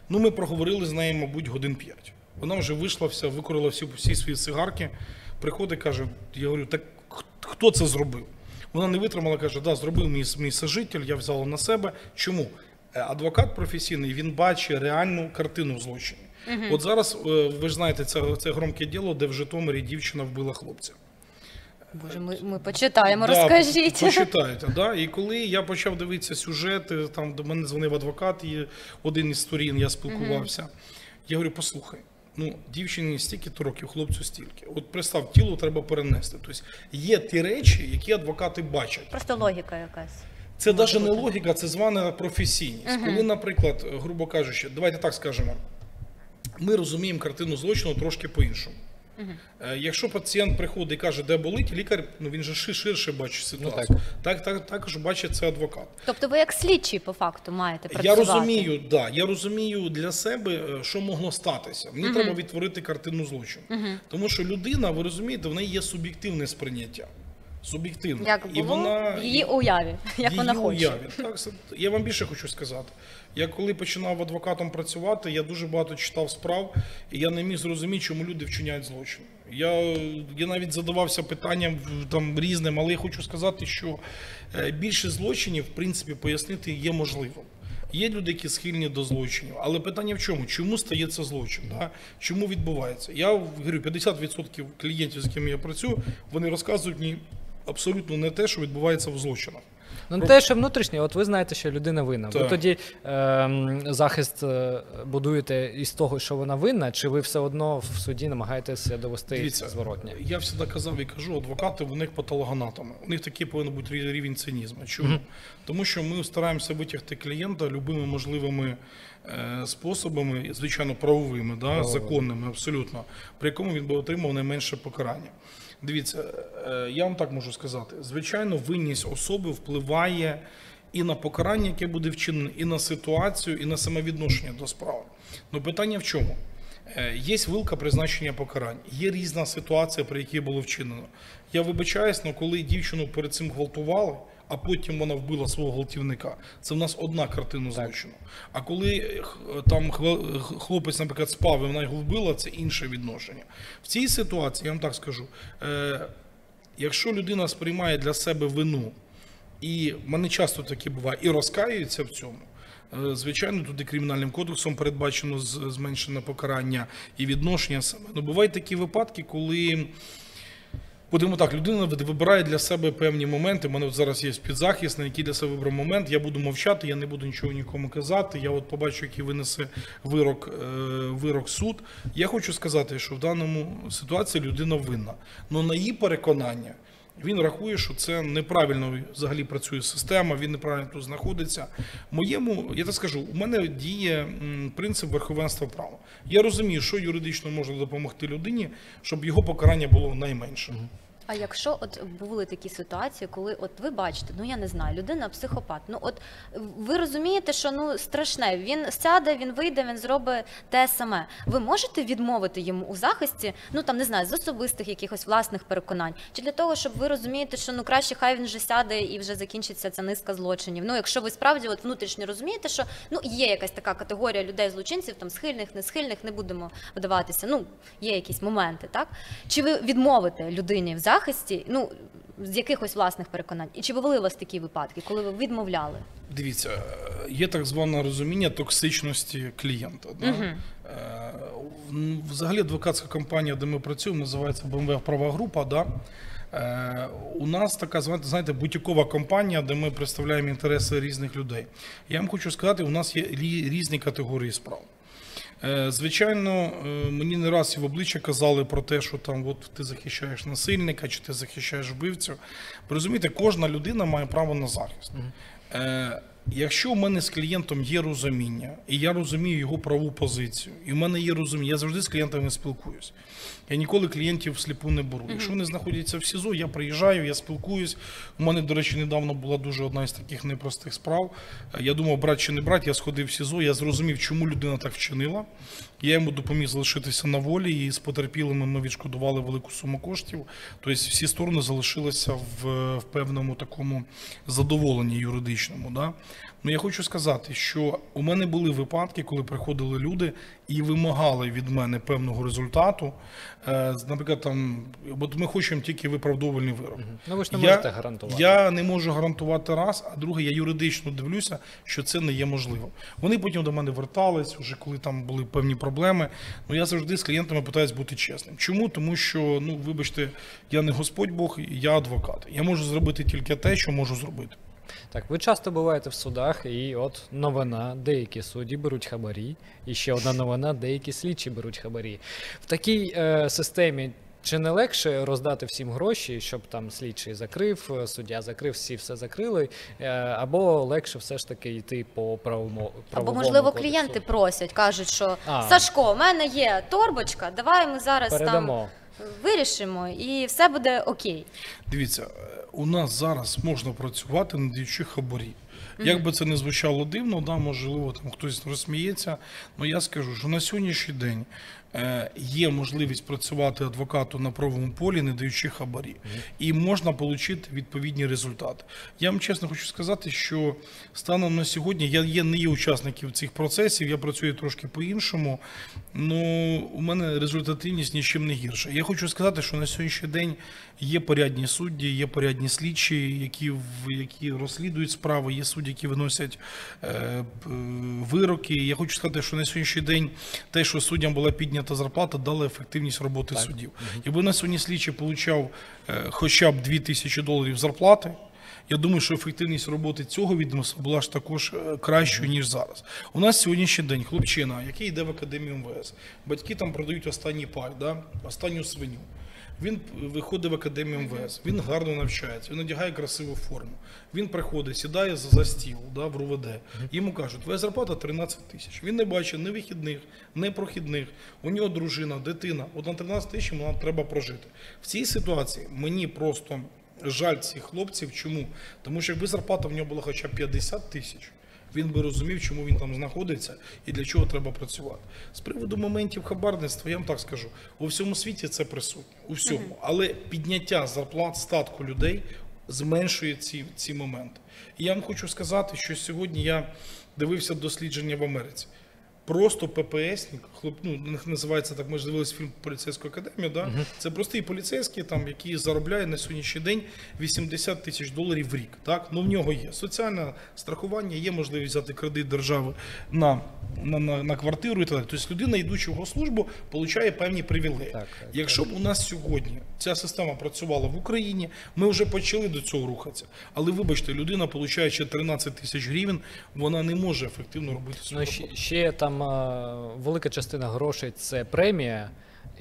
Ну, ми проговорили з нею, мабуть, годин п'ять. Вона вже вийшла вся, викорила всі, всі свої цигарки. Приходить, каже: я говорю, так хто це зробив? Вона не витримала, каже, да, зробив мій, мій сожитель, я взяла на себе. Чому? Е, Адвокат професійний, він бачить реальну картину в злочині. От зараз, е, ви ж знаєте, це, це громке діло, де в Житомирі дівчина вбила хлопця. Боже, ми, ми почитаємо, Да, розкажіть. Почитайте, да. І коли я почав дивитися сюжети, там до мене дзвонив адвокат, і один із сторін я спілкувався. Я говорю, послухай. Ну, дівчині стільки-то років, хлопцю стільки. От представ, тіло треба перенести. Тобто є ті речі, які адвокати бачать. Просто логіка якась. Це навіть не логіка, це звана професійність. Коли, наприклад, грубо кажучи, давайте так скажемо, ми розуміємо картину злочину трошки по-іншому. Е, Якщо пацієнт приходить і каже, де болить, лікар ну він же ширше бачить ситуацію. так. Так, також бачить це адвокат. Тобто ви як слідчий по факту маєте працювати? Я розумію, да, я розумію для себе, е, що могло статися. Мені треба відтворити картину злочину. Тому що людина, ви розумієте, в неї є суб'єктивне сприйняття. Суб'єктивне. Як І було вона в її уяві, як її вона хоче. уяві. Так, я вам більше хочу сказати. Я коли починав адвокатом працювати, я дуже багато читав справ, і я не міг зрозуміти, чому люди вчиняють злочин. Я, я навіть задавався питанням там різним, але я хочу сказати, що е, більше злочинів, в принципі, пояснити є можливим. Є люди, які схильні до злочинів, але питання в чому? Чому стається злочин? Да? Чому відбувається? Я говорю, 50% клієнтів, з якими я працюю, вони розказують мені абсолютно не те, що відбувається в злочинах. Ну, те, що внутрішнє, от ви знаєте, що людина винна. Ви тоді ем, захист е, будуєте із того, що вона винна, чи ви все одно в суді намагаєтеся довести Дивіться, зворотнє? Я завжди казав і кажу, адвокати в них патологоанатоми. У них такий повинен бути рівень цинізму. Чому? Тому що ми стараємося витягти клієнта любими можливими е, способами, звичайно, правовими, да, законними, абсолютно, при якому він би отримав найменше покарання. Дивіться, е, я вам так можу сказати: звичайно, винність особи впливає і на покарання, яке буде вчинене, і на ситуацію, і на самовідношення до справи. Ну питання в чому? Е, Є вилка призначення покарань, є різна ситуація, при якій було вчинено. Я вибачаюсь, але коли дівчину перед цим гвалтували, а потім вона вбила свого гвалтівника, це в нас одна картина злочину. А коли е, там хва- хлопець, наприклад, спав і вона його вбила, це інше відношення. В цій ситуації, я вам так скажу, е, якщо людина сприймає для себе вину, і в мене часто таке буває, і розкаюється в цьому. е, Звичайно, туди кримінальним кодексом передбачено зменшене покарання і відношення саме. Ну, бувають такі випадки, коли Будемо так, людина ви- вибирає для себе певні моменти. У мене от зараз є підзахисний, який для себе вибрав момент. Я буду мовчати, я не буду нічого нікому казати. Я от побачу, який винесе вирок, е, вирок суд. Я хочу сказати, що в даному ситуації людина винна. але на її переконання. Він рахує, що це неправильно взагалі працює система, він неправильно тут знаходиться. Моєму, я так скажу, у мене діє принцип верховенства права. Я розумію, що юридично можна допомогти людині, щоб його покарання було найменше. А якщо от були такі ситуації, коли от ви бачите, ну я не знаю, людина психопат. Ну от ви розумієте, що ну страшне, він сяде, він вийде, він зробить те саме. Ви можете відмовити йому у захисті, ну там не знаю, з особистих якихось власних переконань, чи для того, щоб ви розумієте, що ну краще хай він вже сяде і вже закінчиться ця низка злочинів. Ну, якщо ви справді от внутрішньо розумієте, що ну є якась така категорія людей злочинців, там схильних, не схильних, не будемо вдаватися. Ну є якісь моменти, так чи ви відмовите людині в захисті, ну з якихось власних переконань, і чи бували у вас такі випадки, коли ви відмовляли? Дивіться, е, є так зване розуміння токсичності клієнта. Да? В- Взагалі адвокатська компанія, де ми працюємо, називається БМВ Права група. Да? Е, У нас така знаєте, знаєте, бутікова компанія, де ми представляємо інтереси різних людей. Я вам хочу сказати, у нас є різні категорії справ. Е, Звичайно, е, мені не раз і в обличчя казали про те, що там от ти захищаєш насильника чи ти захищаєш вбивцю. Ви розумієте, кожна людина має право на захист. Е, Якщо в мене з клієнтом є розуміння, і я розумію його праву позицію, і в мене є розуміння, я завжди з клієнтами спілкуюсь. Я ніколи клієнтів всліпу не беру. Якщо вони знаходяться в СІЗО, я приїжджаю, я спілкуюсь. У мене, до речі, недавно була дуже одна із таких непростих справ. Я думав, брат чи не брат, я сходив в СІЗО, я зрозумів, чому людина так вчинила. Я йому допоміг залишитися на волі, і з потерпілими ми відшкодували велику суму коштів. Тобто всі сторони залишилися в, в певному такому задоволенні юридичному. Да? Ну я хочу сказати, що у мене були випадки, коли приходили люди і вимагали від мене певного результату. Е, наприклад, там, от ми хочемо тільки виправдовувальний вирок. Ну ви ж не можете гарантувати. Я не можу гарантувати раз, а друге, я юридично дивлюся, що це не є можливо. Вони потім до мене вертались, вже коли там були певні проблеми. Ну я завжди з клієнтами питаюсь бути чесним. Чому? Тому що, ну вибачте, я не Господь Бог, я адвокат. Я можу зробити тільки те, що можу зробити. Так, ви часто буваєте в судах, і от новина, деякі судді беруть хабарі, і ще одна новина, деякі слідчі беруть хабарі. В такій е, системі чи не легше роздати всім гроші, щоб там слідчий закрив, е, суддя закрив, всі все закрили, е, або легше все ж таки йти по правому Або, можливо, кодексу? клієнти просять, кажуть, що А. Сашко, у мене є торбочка, давай ми зараз передамо. Вирішимо, і все буде окей. Дивіться, е, у нас зараз можна працювати, не даючи хабарі. Як би це не звучало дивно, да, можливо, там хтось розсміється. але я скажу, що на сьогоднішній день е, є можливість працювати адвокату на правовому полі, не даючи хабарі. І можна отримати відповідні результати. Я вам чесно хочу сказати, що станом на сьогодні я є, не є учасником цих процесів, я працюю трошки по-іншому. Ну, у мене результативність нічим не гірша. Я хочу сказати, що на сьогоднішній день є порядні судді, є порядні слідчі, які, які розслідують справи, є судді, які виносять е, вироки. Я хочу сказати, що на сьогоднішній день те, що суддям була піднята зарплата, дало ефективність роботи суддів. Якби на сьогодні слідчий получав е, хоча б 2 тисячі доларів зарплати. Я думаю, що ефективність роботи цього відомства була ж також е, кращою, ніж зараз. У нас сьогоднішній день хлопчина, який йде в академію МВС, батьки там продають останній пай, да? останню свиню. Він виходить в академію МВС, він гарно навчається, він одягає красиву форму. Він приходить, сідає за, за стіл да, в РУВД. Йому кажуть, твоя зарплата 13 тисяч. Він не бачить ні вихідних, ні прохідних. У нього дружина, дитина. От на 13 тисяч йому треба прожити. В цій ситуації мені просто жаль цих хлопців. Чому? Тому що якби зарплата в нього була хоча б 50 тисяч. Він би розумів, чому він там знаходиться і для чого треба працювати. З приводу моментів хабарництва, я вам так скажу, у всьому світі це присутнє. У всьому. Але підняття зарплат статку людей зменшує ці, ці моменти. І я вам хочу сказати, що сьогодні я дивився дослідження в Америці. Просто ППСник, хлоп, ну, у них називається так, ми ж дивилися фільм Поліцейську академію. Да? Це простий поліцейський, там, який заробляє на сьогоднішній день 80 тисяч доларів в рік. Так? Ну, в нього є соціальне страхування, є можливість взяти кредит держави на, на, на, на квартиру і так далі. Тобто людина, йдучи в службу, отримує певні привілеї. Так, так. Якщо б у нас сьогодні ця система працювала в Україні, ми вже почали до цього рухатися. Але вибачте, людина, получаючи 13 тисяч гривень, вона не може ефективно робити Ну, ще, ще там е, велика частина грошей це премія,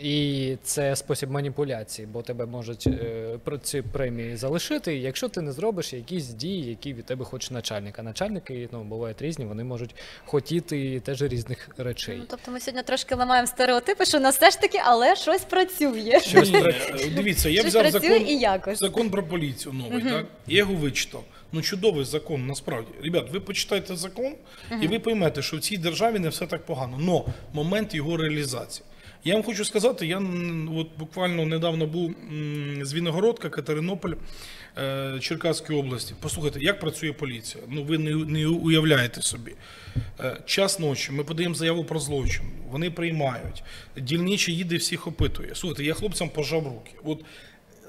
і це спосіб маніпуляції, бо тебе можуть е, про ці премії залишити, якщо ти не зробиш якісь дії, які від тебе хоче начальник. А начальники ну, бувають різні, вони можуть хотіти теж різних речей. Ну, тобто ми сьогодні трошки ламаємо стереотипи, що у нас все ж таки, але щось працює. Ні, е, Дивіться, я Щось взяв працює закон, і якось. закон про поліцію новий, так? Я його вичитав. Ну, чудовий закон, насправді. Ребят, ви почитайте закон, і ви поймете, що в цій державі не все так погано. Но момент його реалізації. Я вам хочу сказати, я от буквально недавно був з Віногородка, Катеринополь, е, Черкаської області. Послухайте, як працює поліція? Ну ви не, не уявляєте собі. Е, Час ночі, ми подаємо заяву про злочин, вони приймають. Дільничий їде, всіх опитує. Слухайте, я хлопцям пожав руки. От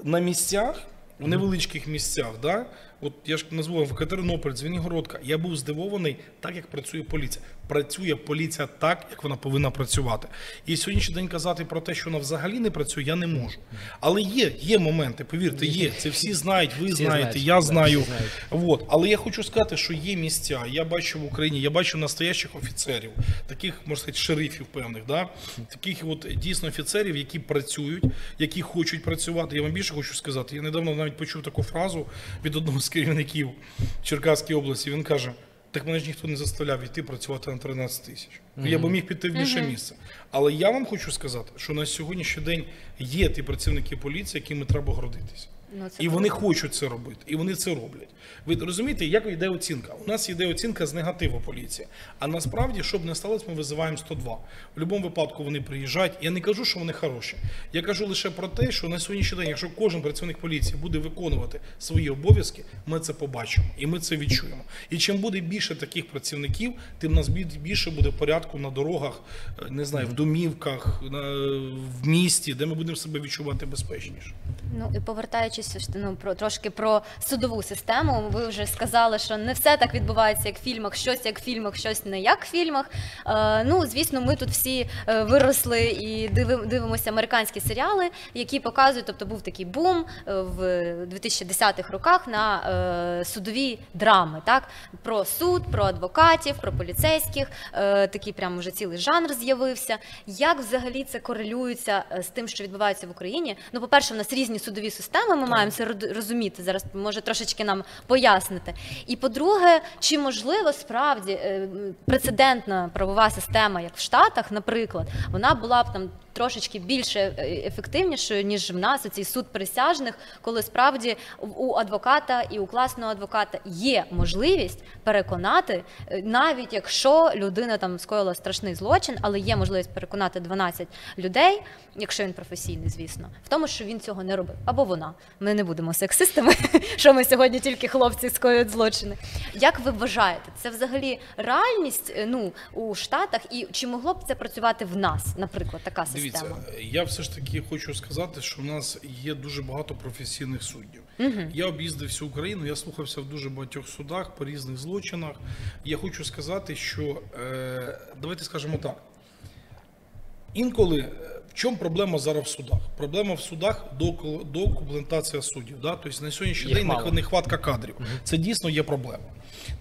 на місцях, в невеличких місцях, да, от я ж назвав в Катеринополь, Звенігородка, я був здивований, так як працює поліція. Працює поліція так, як вона повинна працювати. І сьогоднішній день казати про те, що вона взагалі не працює, я не можу. Але є, є моменти, повірте, є. Це всі знають, ви Всі знаєте, знають, я знаю. Вот. Але я хочу сказати, що є місця. Я бачу в Україні, я бачу настоящих офіцерів, таких, можна сказати, шерифів певних, да? таких от дійсно офіцерів, які працюють, які хочуть працювати. Я вам більше хочу сказати. Я недавно навіть почув таку фразу від одного з керівників Черкаської області. Він каже: так мене ж ніхто не заставляв йти працювати на 13 тисяч. Ну, Я би міг піти в інше місце. Але я вам хочу сказати, що на сьогоднішній день є ті працівники поліції, якими треба гордитися. Ну, це І вони хочуть це робити, і вони це роблять. Ви розумієте, як йде оцінка? У нас йде оцінка з негативу поліції. А насправді, щоб не сталося, ми визиваємо 102. В будь-якому випадку вони приїжджають. Я не кажу, що вони хороші. Я кажу лише про те, що на сьогоднішній день, якщо кожен працівник поліції буде виконувати свої обов'язки, ми це побачимо і ми це відчуємо. І чим буде більше таких працівників, тим нас більше буде порядку на дорогах, е, не знаю, в домівках, на, в місті, де ми будемо себе відчувати безпечніше. Ну і повертаючись ж, ну, про трошки про судову систему, ви вже сказали, що не все так відбувається, як в фільмах, щось як в фільмах, щось не як в фільмах. Е, ну, звісно, ми тут всі е, виросли і дивимося американські серіали, які показують, тобто був такий бум е, в 2010-х роках на е, судові драми, так про суд, про адвокатів, про поліцейських. Е, такий прям уже цілий жанр з'явився. Як взагалі це корелюється е, з тим, що відбувається в Україні? Ну, по-перше, в нас різні судові системи. Ми це розуміти. Зараз може трошечки нам пояснити. І по-друге, чи можливо справді е, прецедентна правова система, як в Штатах, наприклад, вона була б там. Трошечки більше е, ефективнішою, ніж в нас цей суд присяжних, коли справді у адвоката і у класного адвоката є можливість переконати, е, навіть якщо людина там скоїла страшний злочин, але є можливість переконати 12 людей, якщо він професійний, звісно, в тому, що він цього не робив, або вона. Ми не будемо сексистами, що ми сьогодні тільки хлопці скоюють злочини. Як ви вважаєте, це взагалі реальність е, ну у Штатах, і чи могло б це працювати в нас, наприклад, така система? Дивіться, я все ж таки хочу сказати, що в нас є дуже багато професійних суддів. Я об'їздив всю Україну, я слухався в дуже багатьох судах по різних злочинах. Я хочу сказати, що е, давайте скажемо так. Інколи е, в чому проблема зараз в судах? Проблема в судах доку- документація суддів. Да? Тобто на сьогоднішній Їх день мало. не- нехватка кадрів. Це дійсно є проблема.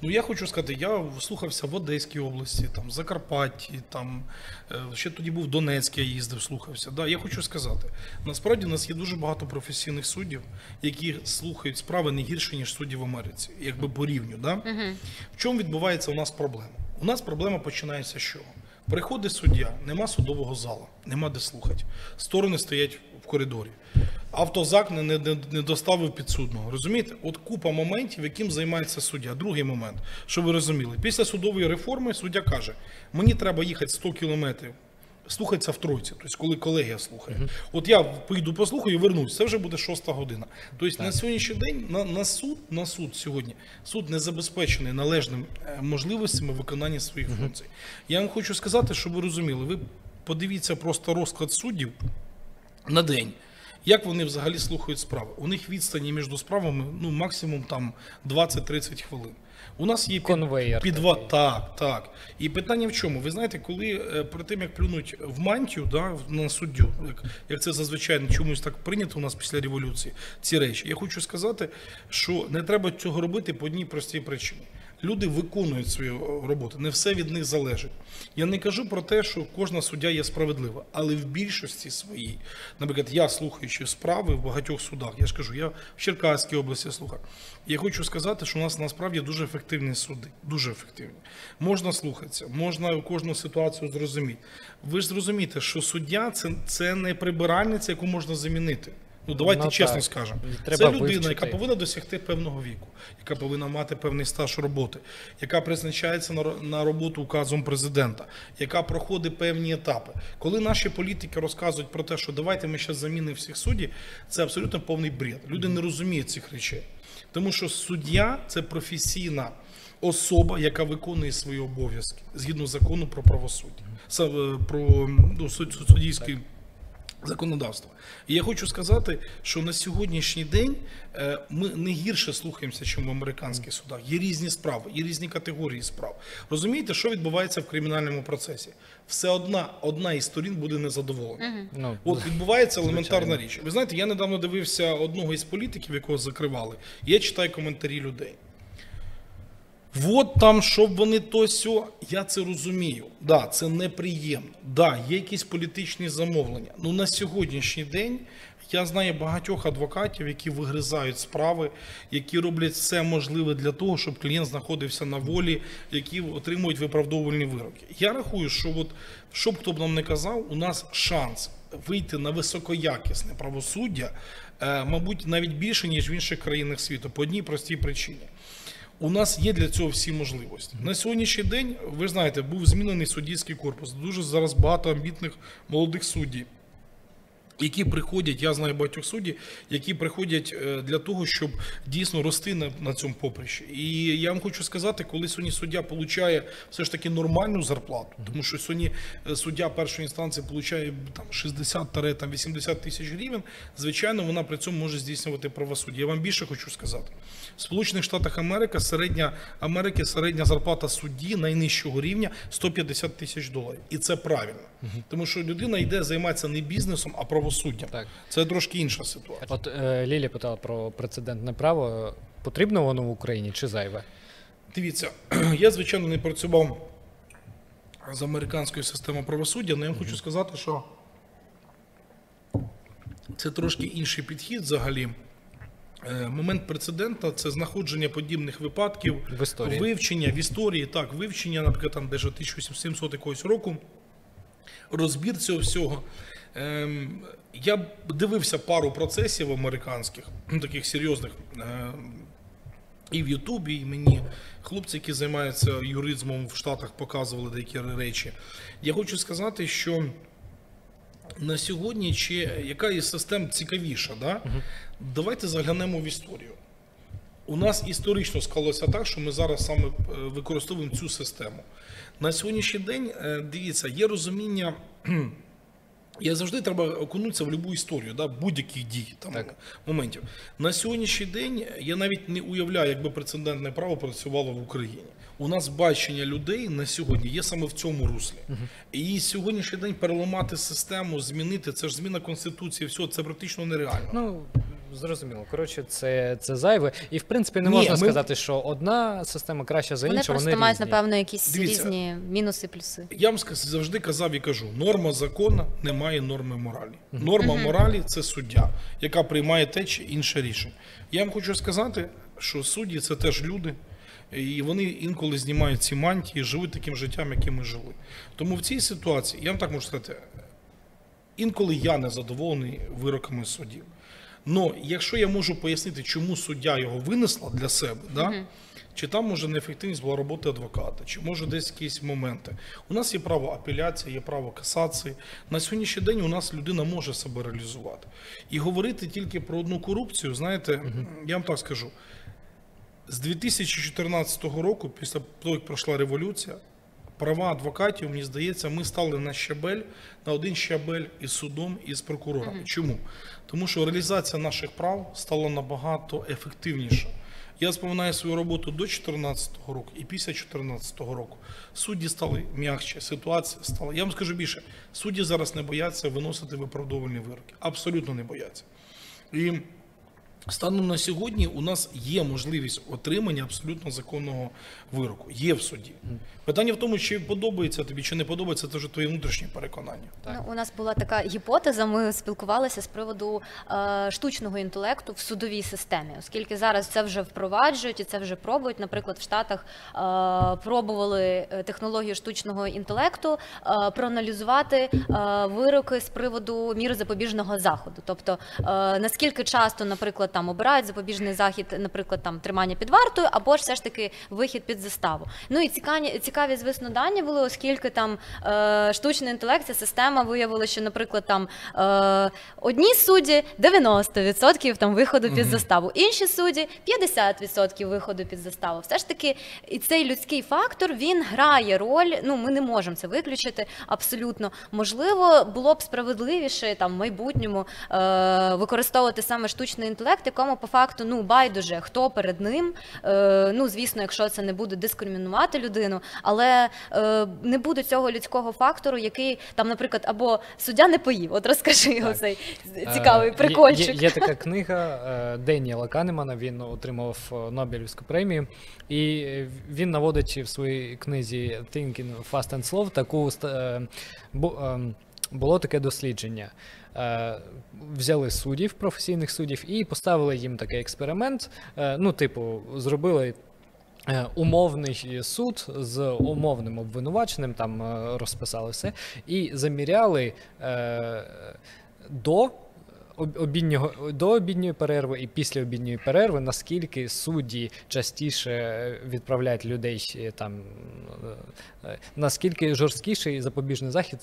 Ну я хочу сказати, я слухався в Одеській області, там Закарпатті, там е, ще тоді був Донецьк, я їздив, слухався. Да, я хочу сказати, насправді у нас є дуже багато професійних суддів, які слухають справи не гірше, ніж судді в Америці, якби по рівню. Да? В чому відбувається у нас проблема? У нас проблема починається з чого? Приходить суддя, нема судового зала, нема де слухати. Сторони стоять в коридорі. Автозак не, не, не- доставив підсудного. Розумієте? От купа моментів, яким займається суддя. Другий момент, щоб ви розуміли, після судової реформи суддя каже: мені треба їхати 100 кілометрів. Слухається в тройці, тобто коли колегія слухає. От я поїду послухаю і вернусь, це вже буде шоста година. Тобто на сьогоднішній день на, на суд, на суд сьогодні, суд не забезпечений належним е, можливостями виконання своїх функцій. Я вам хочу сказати, щоб ви розуміли, ви подивіться просто розклад суддів на день. Як вони взагалі слухають справи? У них відстані між справами ну максимум там 20-30 хвилин. У нас є під, підва... Так, так. І питання в чому? Ви знаєте, коли про перед тим як плюнуть в мантію, да, на суддю, як, як це зазвичай чомусь так прийнято у нас після революції, ці речі, я хочу сказати, що не треба цього робити по одній простій причині. Люди виконують свою роботу, не все від них залежить. Я не кажу про те, що кожна суддя є справедлива, але в більшості своїй, наприклад, я слухаючи справи в багатьох судах, я ж кажу, я в Черкаській області слухав. Я хочу сказати, що у нас насправді дуже ефективні суди, дуже ефективні. Можна слухатися, можна кожну ситуацію зрозуміти. Ви ж зрозумієте, що суддя це, це не прибиральниця, яку можна замінити. Ну давайте Ну, чесно так. скажемо. Треба це людина, вивчити. яка повинна досягти певного віку, яка повинна мати певний стаж роботи, яка призначається на на роботу указом президента, яка проходить певні етапи. Коли наші політики розказують про те, що давайте ми ще замінимо всіх суддів, це абсолютно повний бред. Люди не розуміють цих речей. Тому що суддя це професійна особа, яка виконує свої обов'язки згідно закону про правосуддя, е, про ну, суд- суд- суддівський законодавства. І я хочу сказати, що на сьогоднішній день е, ми не гірше слухаємося, ніж в американських судах. Є різні справи, є різні категорії справ. Розумієте, що відбувається в кримінальному процесі? Все одна одна із сторін буде незадоволена. Ну, От відбувається елементарна річ. Ви знаєте, я недавно дивився одного із політиків, якого закривали. Я читаю коментарі людей. Вот там, щоб вони то сьо, я це розумію. Да, це неприємно. Да, є якісь політичні замовлення. Ну на сьогоднішній день я знаю багатьох адвокатів, які вигризають справи, які роблять все можливе для того, щоб клієнт знаходився на волі, які отримують виправдовувальні вироки. Я рахую, що от що б хто б нам не казав, у нас шанс вийти на високоякісне правосуддя е, мабуть, навіть більше, ніж в інших країнах світу, по одній простій причині. У нас є для цього всі можливості. На сьогоднішній день, ви знаєте, був змінений суддівський корпус. Дуже зараз багато амбітних молодих суддів які приходять, я знаю багатьох суддів, які приходять е, для того, щоб дійсно рости на, на цьому поприщі. І я вам хочу сказати, коли сьогодні суддя получає все ж таки нормальну зарплату, тому що сьогодні е, суддя першої інстанції получає там 60-80 тисяч гривень, звичайно, вона при цьому може здійснювати правосуддя. Я вам більше хочу сказати. В Сполучених Штатах Америки середня Америки середня зарплата судді найнижчого рівня 150 тисяч доларів. І це правильно. Тому що людина йде займатися не бізнесом, а правосуддям. Так. Це трошки інша ситуація. От е, Лілія питала про прецедентне право. Потрібно воно в Україні чи зайве? Дивіться, я звичайно не працював з американською системою правосуддя, але я вам хочу сказати, що це трошки інший підхід взагалі. Е, Момент прецедента це знаходження подібних випадків, В історії. вивчення в історії, так, вивчення, наприклад, там десь 1700 якогось року, розбір цього всього. Ем, я дивився пару процесів американських, ну, таких серйозних. ем, і в Ютубі, і мені хлопці, які займаються юризмом в Штатах, показували деякі речі. Я хочу сказати, що на сьогодні чи яка із систем цікавіша, да? давайте заглянемо в історію. У нас історично склалося так, що ми зараз саме е, використовуємо цю систему. На сьогоднішній день, е, дивіться, є розуміння. Я завжди треба окунутися в будь-яку історію, да, будь-яких дій там Так. моментів. На сьогоднішній день я навіть не уявляю, якби прецедентне право працювало в Україні. У нас бачення людей на сьогодні є саме в цьому руслі. І сьогоднішній день переламати систему, змінити це ж зміна конституції, все це практично нереально. Ну зрозуміло. Коротше, це, це зайве. І в принципі не Ні, можна ми- сказати, що одна система краща за Вони іншу. просто Вони мають, різні. напевно, якісь Дивіться. різні мінуси, плюси. Я вам завжди казав і кажу: норма закону немає норми моралі. Норма моралі це суддя, яка приймає те чи інше рішення. Я вам хочу сказати, що судді це теж люди, і вони інколи знімають ці мантії, живуть таким життям, яким ми жили. Тому в цій ситуації, я вам так можу сказати, інколи я не задоволений вироками суддів. Но якщо я можу пояснити, чому суддя його винесла для себе, да? Чи там може неефективність була роботи адвоката, чи може десь якісь моменти. У нас є право апеляції, є право касації. На сьогоднішній день у нас людина може себе реалізувати. І говорити тільки про одну корупцію, знаєте, я вам так скажу. З 2014 року, після того, як пройшла революція, права адвокатів, мені здається, ми стали на щабель, на один щабель із судом і з прокурорами. Чому? Тому що реалізація наших прав стала набагато ефективніша. Я споминаю свою роботу до 2014 року і після 2014 року. Судді стали м'якше, ситуація стала. Я вам скажу більше, судді зараз не бояться виносити виправдовувальні вироки. Абсолютно не бояться. І Станом на сьогодні у нас є можливість отримання абсолютно законного вироку. Є в суді. Питання в тому, чи подобається тобі, чи не подобається, це вже твоє внутрішнє переконання. Так. Ну, у нас була така гіпотеза. Ми спілкувалися з приводу е, штучного інтелекту в судовій системі, оскільки зараз це вже впроваджують і це вже пробують. Наприклад, в Штатах е, пробували е, технологію штучного інтелекту е, проаналізувати е, вироки з приводу міри запобіжного заходу. Тобто, е, наскільки часто, наприклад, там обирають запобіжний захід, наприклад, там тримання під вартою, або ж все ж таки вихід під заставу. Ну і цікаві, цікаві звісно, дані були, оскільки там е, штучний інтелект, ця система виявила, що, наприклад, там е, одні судді 90% там виходу під заставу, інші судді 50% виходу під заставу. Все ж таки, і цей людський фактор він грає роль. Ну ми не можемо це виключити абсолютно. Можливо, було б справедливіше там в майбутньому е, використовувати саме штучний інтелект, якому по факту ну байдуже хто перед ним. Е, ну звісно, якщо це не буде дискримінувати людину, але е, не буде цього людського фактору, який там, наприклад, або суддя не поїв. От розкажи його цей цікавий Е, прикольчик. Є, є, є така книга е, Деніела Канемана, він отримав е, Нобелівську премію, і він наводить в своїй книзі Thinking Fast and Slow таку ем, було таке дослідження. Е, Взяли суддів, професійних суддів, і поставили їм такий експеримент. Е, Ну, типу, зробили е, умовний суд з умовним обвинуваченим, там розписали все, і заміряли е, до обіднього до обідньої перерви і після обідньої перерви, наскільки судді частіше відправляють людей там, наскільки жорсткіший запобіжний захід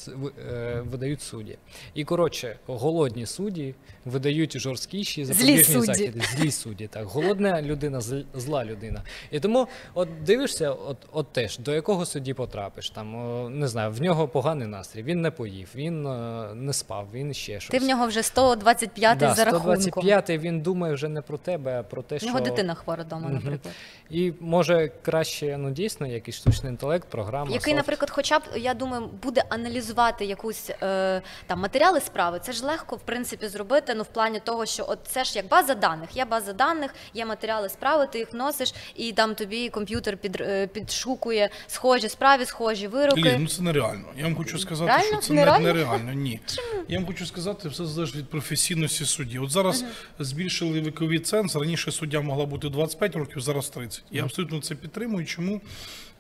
е, видають судді. І коротше, голодні судді видають жорсткіші запобіжні західи. Злі судді, так. Голодна людина, зл- зла людина. І тому, от дивишся, от, от теж до якого судді потрапиш. Там не знаю, в нього поганий настрій, він не поїв, він е, не спав, він ще щось. Ти в нього вже 125 да, за рахунком. 125 він думає вже не про тебе, а про те, В що нього дитина хвора вдома, Мгм. наприклад. І може краще, ну дійсно, якийсь штучний інтелект, програма. Який, софт. наприклад, хоча б я думаю, буде аналізувати якусь е, там матеріали справи. Це ж легко в принципі зробити. Ну в плані того, що от це ж як база даних. Є база даних, є матеріали справи, ти їх вносиш, і там тобі комп'ютер під, е, підшукує схожі справи, схожі вироки. Лі, ну це нереально. Я вам хочу сказати, Реально? що це Нереально? нереально. Ні. Я вам хочу сказати, все залежить від професійності судді. От зараз збільшили віковий ценз. Раніше суддя могла бути 25 років, зараз 30. Я абсолютно це підтримую. Чому?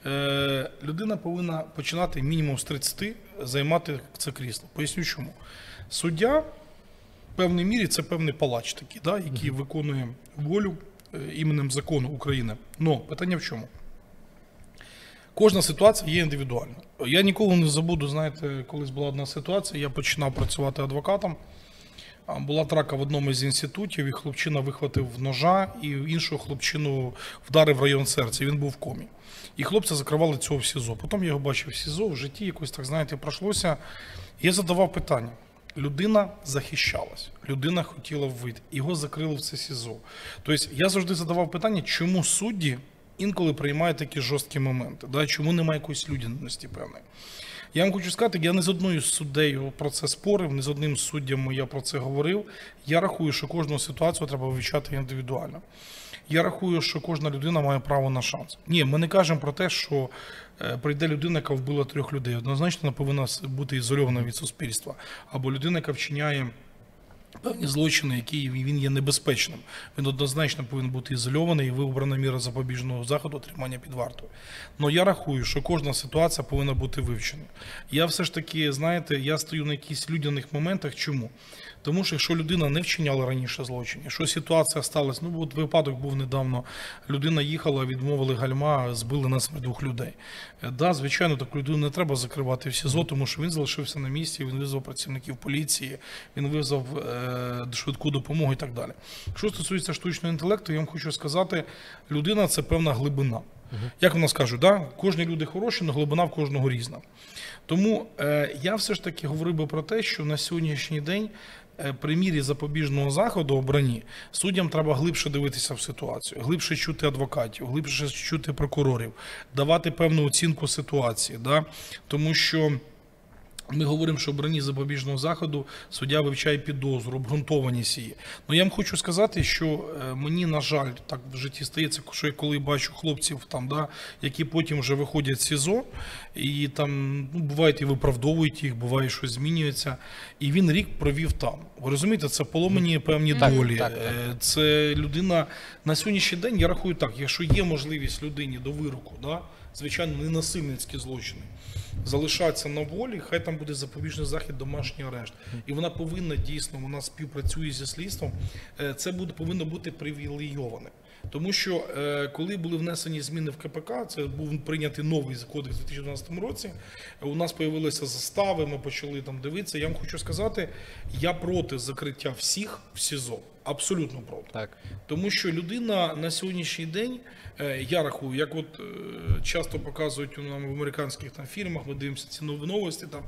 Е, людина повинна починати мінімум з 30 займати це крісло. Поясню чому. Суддя в певній мірі це певний палач такий, да, який виконує волю е, іменем закону України. Но питання в чому? Кожна ситуація є індивідуальна. Я ніколи не забуду, знаєте, колись була одна ситуація, я починав працювати адвокатом. Була трака в одному з інститутів, і хлопчина вихватив ножа, і іншого хлопчину вдарив в район серця. Він був в комі. І хлопця закривали цього в СІЗО. Потім я його бачив в СІЗО, в житті якось так, знаєте, пройшлося. Я задавав питання. Людина захищалась, людина хотіла вийти, його закрили в це СІЗО. Тобто я завжди задавав питання, чому судді інколи приймають такі жорсткі моменти, да? чому немає якоїсь людяності певної. Я вам хочу сказати, я не з одною суддею про це спорив, не з одним суддям я про це говорив. Я рахую, що кожну ситуацію треба вивчати індивідуально. Я рахую, що кожна людина має право на шанс. Ні, ми не кажемо про те, що е, прийде людина, яка вбила трьох людей. Однозначно вона повинна бути ізольована від суспільства. Або людина, яка вчиняє певні злочини, які він є небезпечним. Він однозначно повинен бути ізольований і вибрана міра запобіжного заходу тримання під вартою. Але я рахую, що кожна ситуація повинна бути вивчена. Я все ж таки, знаєте, я стою на якихось людяних моментах. Чому? Тому що якщо людина не вчиняла раніше злочин, якщо ситуація сталася, ну от випадок був недавно, людина їхала, відмовили гальма, збили на смерть двох людей. Да, звичайно, таку людину не треба закривати в СІЗО, тому що він залишився на місці, він визвав працівників поліції, він визвав е, швидку допомогу і так далі. Що стосується штучного інтелекту, я вам хочу сказати, людина це певна глибина. Як в нас кажуть, да? кожні люди хороші, але глибина в кожного різна. Тому е, я все ж таки говорив би про те, що на сьогоднішній день при мірі запобіжного заходу обрані суддям треба глибше дивитися в ситуацію, глибше чути адвокатів, глибше чути прокурорів, давати певну оцінку ситуації. Да? Тому що. Ми говоримо, що обрані запобіжного заходу суддя вивчає підозру, обґрунтованість її. Ну я вам хочу сказати, що е, мені, на жаль, так в житті стається, що я коли бачу хлопців, там, да, які потім вже виходять з СІЗО, і там ну, бувають і виправдовують їх, буває, що змінюється. І він рік провів там. Ви розумієте, це поломані певні Так, долі. так, так. Е, Це людина на сьогоднішній день, я рахую так, якщо є можливість людині до вироку, да, звичайно, не насильницькі злочини, залишатися на волі, хай там буде запобіжний захід, домашній арешт. І вона повинна дійсно, вона співпрацює зі слідством. Е, Це буде повинно бути привілейоване. Тому що е, коли були внесені зміни в КПК, це був прийнятий новий кодекс у 2012 році. У нас з'явилися застави, ми почали там дивитися. Я вам хочу сказати, я проти закриття всіх в СІЗО. Абсолютно проти. Так. Тому що людина на сьогоднішній день, я рахую, як от е, часто показують у нам в американських там фільмах, ми дивимося ці новості, там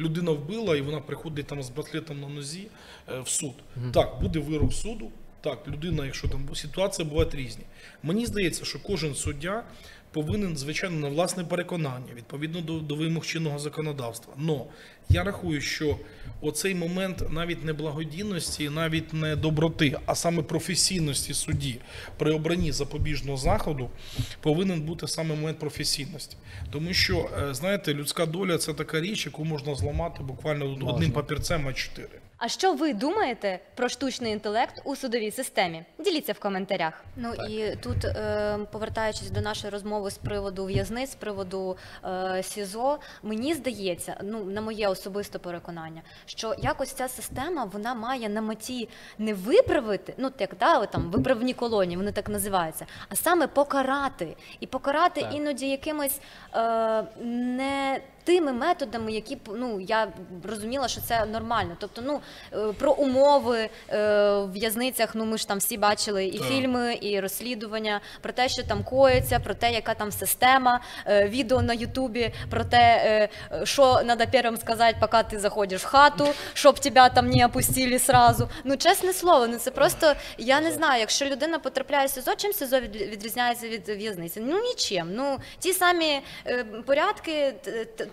людина вбила і вона приходить там з браслетом на нозі е, в суд. Так, буде вирок суду. Так, людина, якщо там ситуації бувають різні. Мені здається, що кожен суддя повинен, звичайно, на власне переконання, відповідно до, до вимог чинного законодавства. Но я рахую, що оцей момент навіть не благодійності, навіть не доброти, а саме професійності судді при обранні запобіжного заходу повинен бути саме момент професійності. Тому що, е, знаєте, людська доля це така річ, яку можна зламати буквально одним папірцем А4. А що ви думаєте про штучний інтелект у судовій системі? Діліться в коментарях. Ну і тут, е, повертаючись до нашої розмови з приводу в'язниць, з приводу е, СІЗО. Мені здається, ну на моє особисте переконання, що якось ця система вона має на меті не виправити, ну як да, там виправні колонії, вони так називаються, а саме покарати і покарати Так. іноді якимось е, не тими методами, які ну я розуміла, що це нормально. Тобто, ну е, про умови е, в в'язницях, ну ми ж там всі бачили і фільми, і розслідування про те, що там коїться, про те, яка там система, е, відео на Ютубі про те, що треба першим сказати, поки ти заходиш в хату, щоб тебе там не опустили сразу. Ну, чесне слово, ну це просто я не знаю, якщо людина потрапляє в СИЗО, чим від- відрізняється від в'язниці? Ну нічим. Ну ті самі порядки,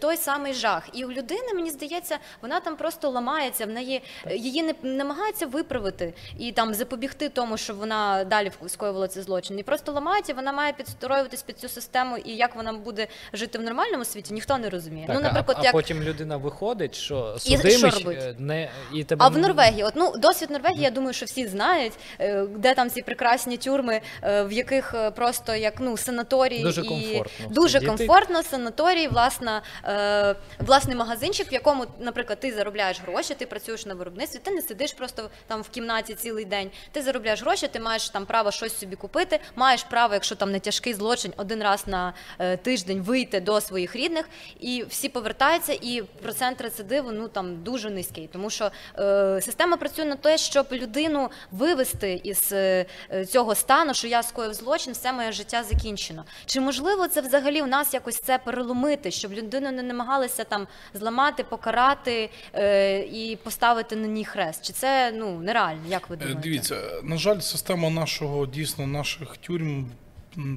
той самий жах. І у людини, мені здається, вона там просто ламається, в неї її не намагаються виправити і там запобігти тому, щоб вона далі скоювала цей злочин. І просто ламається, вона має підстроюватись під цю систему, і як вона буде жити в нормальному світі, ніхто не розуміє. Так, ну, наприклад, а, як потім людина виходить, що І що е, не і тебе А в Норвегії, от ну досвід Норвегії, я думаю, що всі знають, е, де там ці прекрасні тюрми, е, в яких просто як ну санаторії Дуже і комфортно дуже комфортно санаторії, власна е, власний магазинчик, в якому, наприклад, ти заробляєш гроші, ти працюєш на виробництві, ти не сидиш просто там в кімнаті цілий день. Ти заробляєш гроші, ти маєш там право щось собі купити, маєш право, якщо там не тяжкий злочин, один раз на е, тиждень вийти до своїх рідних, і всі повертаються, і процент рецидиву ну там дуже низький, тому що е, система працює на те, щоб людину вивести із е, е, цього стану, що я скоїв злочин, все моє життя закінчено. Чи можливо це взагалі у нас якось це переломити, щоб людину не намагалися там зламати, покарати е, і поставити на ній хрест? Чи це ну нереально? Як ви Е, думаєте? Дивіться, на жаль, система нашого дійсно наших тюрм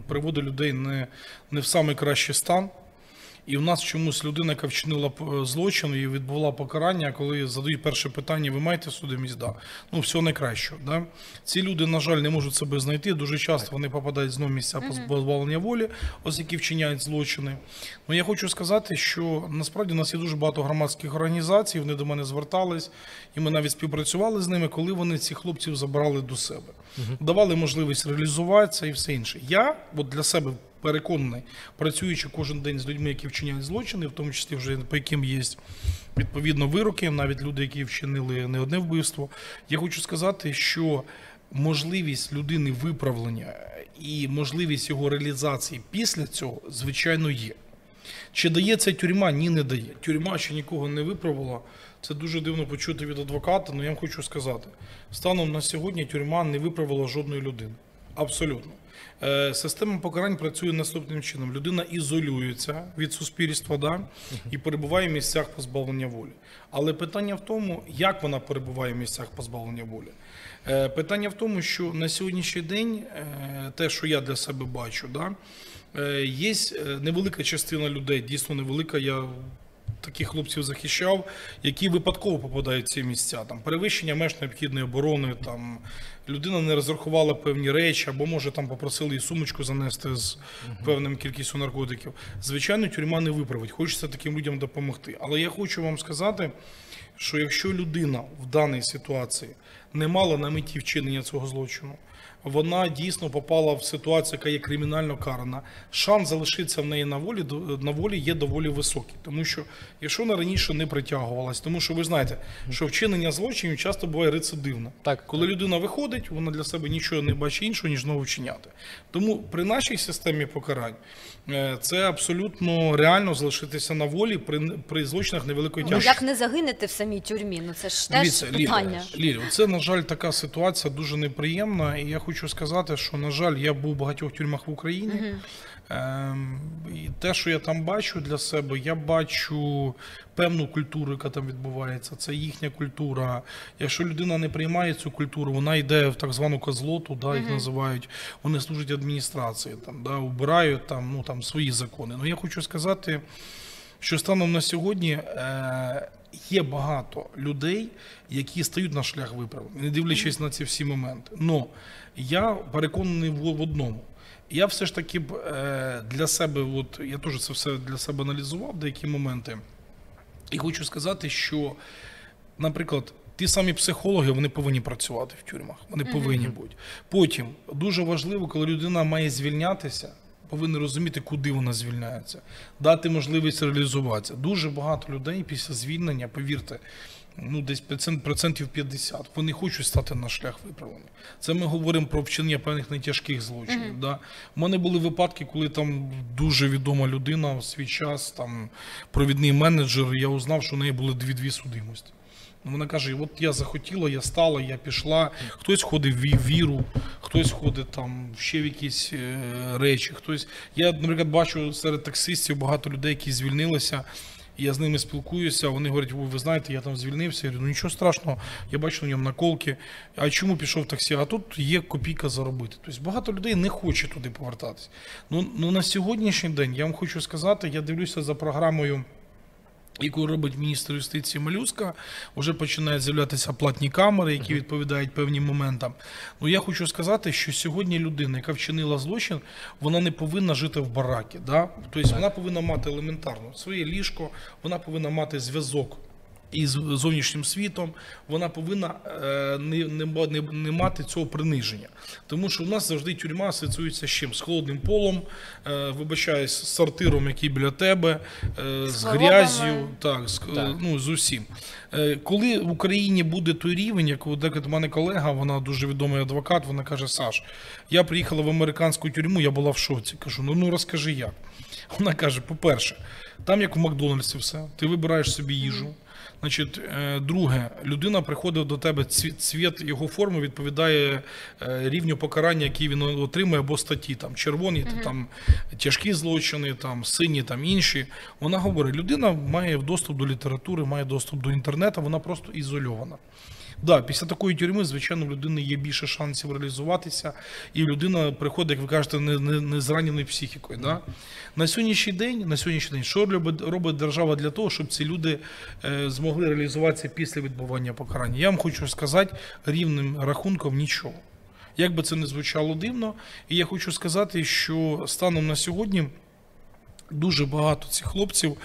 приводить людей не, не в самий кращий стан. І в нас чомусь людина, яка вчинила п- злочин і відбула покарання, коли задають перше питання, ви маєте судимість? Да. Ну, всього найкращого. Да? Ці люди, на жаль, не можуть себе знайти. Дуже часто вони попадають знову місця позбавлення волі, ось які вчиняють злочини. Ну я хочу сказати, що насправді у нас є дуже багато громадських організацій, вони до мене звертались, і ми навіть співпрацювали з ними, коли вони цих хлопців забрали до себе, давали можливість реалізуватися і все інше. Я от для себе переконаний, працюючи кожен день з людьми, які вчиняють злочини, в тому числі вже по яким є відповідно вироки, навіть люди, які вчинили не одне вбивство. Я хочу сказати, що можливість людини виправлення і можливість його реалізації після цього, звичайно, є. Чи дає це тюрма? Ні, не дає. Тюрма ще нікого не виправила. Це дуже дивно почути від адвоката, але я вам хочу сказати: станом на сьогодні тюрма не виправила жодної людини. Абсолютно. Е, Система покарань працює наступним чином: людина ізолюється від суспільства да, і перебуває в місцях позбавлення волі. Але питання в тому, як вона перебуває в місцях позбавлення волі. Е, Питання в тому, що на сьогоднішній день е, те, що я для себе бачу, да, є невелика частина людей, дійсно невелика. Я таких хлопців захищав, які випадково попадають в ці місця. Там перевищення меж необхідної оборони, там людина не розрахувала певні речі, або може там попросили її сумочку занести з певним кількістю наркотиків. Звичайно, тюрма не виправить. Хочеться таким людям допомогти. Але я хочу вам сказати, що якщо людина в даній ситуації не мала на меті вчинення цього злочину, вона дійсно попала в ситуацію, яка є кримінально карана. Шанс залишитися в неї на волі до- на волі є доволі високий, тому що якщо вона раніше не притягувалась, тому що ви знаєте, що вчинення злочинів часто буває рецидивно. Так. Коли людина виходить, вона для себе нічого не бачить іншого, ніж знову вчиняти. Тому при нашій системі покарань е, це абсолютно реально залишитися на волі при, при злочинах невеликої Ну, тяжкості. як не загинете в самій тюрмі? Ну це ж теж Дивіться, питання. Лілі, Лілі, це, на жаль, така ситуація дуже неприємна. І я хочу сказати, що, на жаль, я був у багатьох тюрмах в Україні. Ем, і те, що я там бачу для себе, я бачу певну культуру, яка там відбувається. Це їхня культура. Якщо людина не приймає цю культуру, вона йде в так звану козлоту, да, їх називають. Вони служать адміністрації, там, да, убирають там, ну, там, свої закони. Ну я хочу сказати, що станом на сьогодні е, є багато людей, які стають на шлях виправлення, не дивлячись на ці всі моменти. Но я переконаний в, одному. Я все ж таки б е, для себе, от я теж це все для себе аналізував деякі моменти. І хочу сказати, що, наприклад, ті самі психологи вони повинні працювати в тюрмах. Вони повинні бути. Потім дуже важливо, коли людина має звільнятися. повинні розуміти, куди вона звільняється, дати можливість реалізуватися. Дуже багато людей після звільнення, повірте, ну десь процентів 50, вони хочуть стати на шлях виправлення. Це ми говоримо про вчинення певних нетяжких злочинів. Да? У мене були випадки, коли там дуже відома людина в свій час, там провідний менеджер, я узнав, що у неї були дві-дві судимості. Вона каже: от я захотіла, я стала, я пішла. Хтось ходить в віру, хтось ходить там ще в якісь е, речі. Хтось. Я, наприклад, бачу серед таксистів багато людей, які звільнилися. Я з ними спілкуюся, вони говорять, ви, ви знаєте, я там звільнився. Я говорю, ну нічого страшного, я бачу на ньому наколки. А чому пішов таксі? А тут є копійка заробити. Тобто багато людей не хоче туди повертатись. Ну, ну на сьогоднішній день я вам хочу сказати, я дивлюся за програмою яку робить міністр юстиції Малюска, вже починають з'являтися платні камери, які відповідають певним моментам. Ну я хочу сказати, що сьогодні людина, яка вчинила злочин, вона не повинна жити в баракі. Да? Тобто вона повинна мати елементарно своє ліжко, вона повинна мати зв'язок. Із зовнішнім світом вона повинна е, не, не, не, не мати цього приниження. Тому що у нас завжди тюрма асоціюється з чим? З холодним полом, е, вибачаюсь, з сортиром, який біля тебе, е, з хворобами. грязю, так, з, Так. ну, з усім. Е, Коли в Україні буде той рівень, як як мене колега, вона дуже відомий адвокат, вона каже: Саш, я приїхала в американську тюрму, я була в шоці. Кажу, ну, ну розкажи як. Вона каже: по-перше, там як в Макдональдсі все, ти вибираєш собі їжу. Значить, е, друге, людина приходить до тебе, цвіт, його форми відповідає е, рівню покарання, який він отримує, або статті. Там червоні, там тяжкі злочини, там сині, там інші. Вона говорить, людина має доступ до літератури, має доступ до інтернету, вона просто ізольована. Да, після такої тюрми, звичайно, у людини є більше шансів реалізуватися, і людина приходить, як ви кажете, не, не, не зраненою психікою. Да? На сьогоднішній день, на сьогоднішній день, що робить, робить держава для того, щоб ці люди е, змогли реалізуватися після відбування покарання? Я вам хочу сказати рівним рахунком нічого. Як би це не звучало дивно, і я хочу сказати, що станом на сьогодні. Дуже багато цих хлопців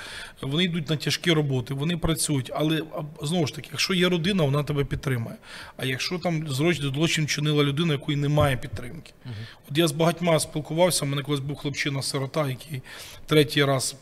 вони йдуть на тяжкі роботи, вони працюють. Але знову ж таки, якщо є родина, вона тебе підтримає. А якщо там злочин злочин чинила людина, якої немає підтримки, от я з багатьма спілкувався. У мене колись був хлопчина-сирота, який третій раз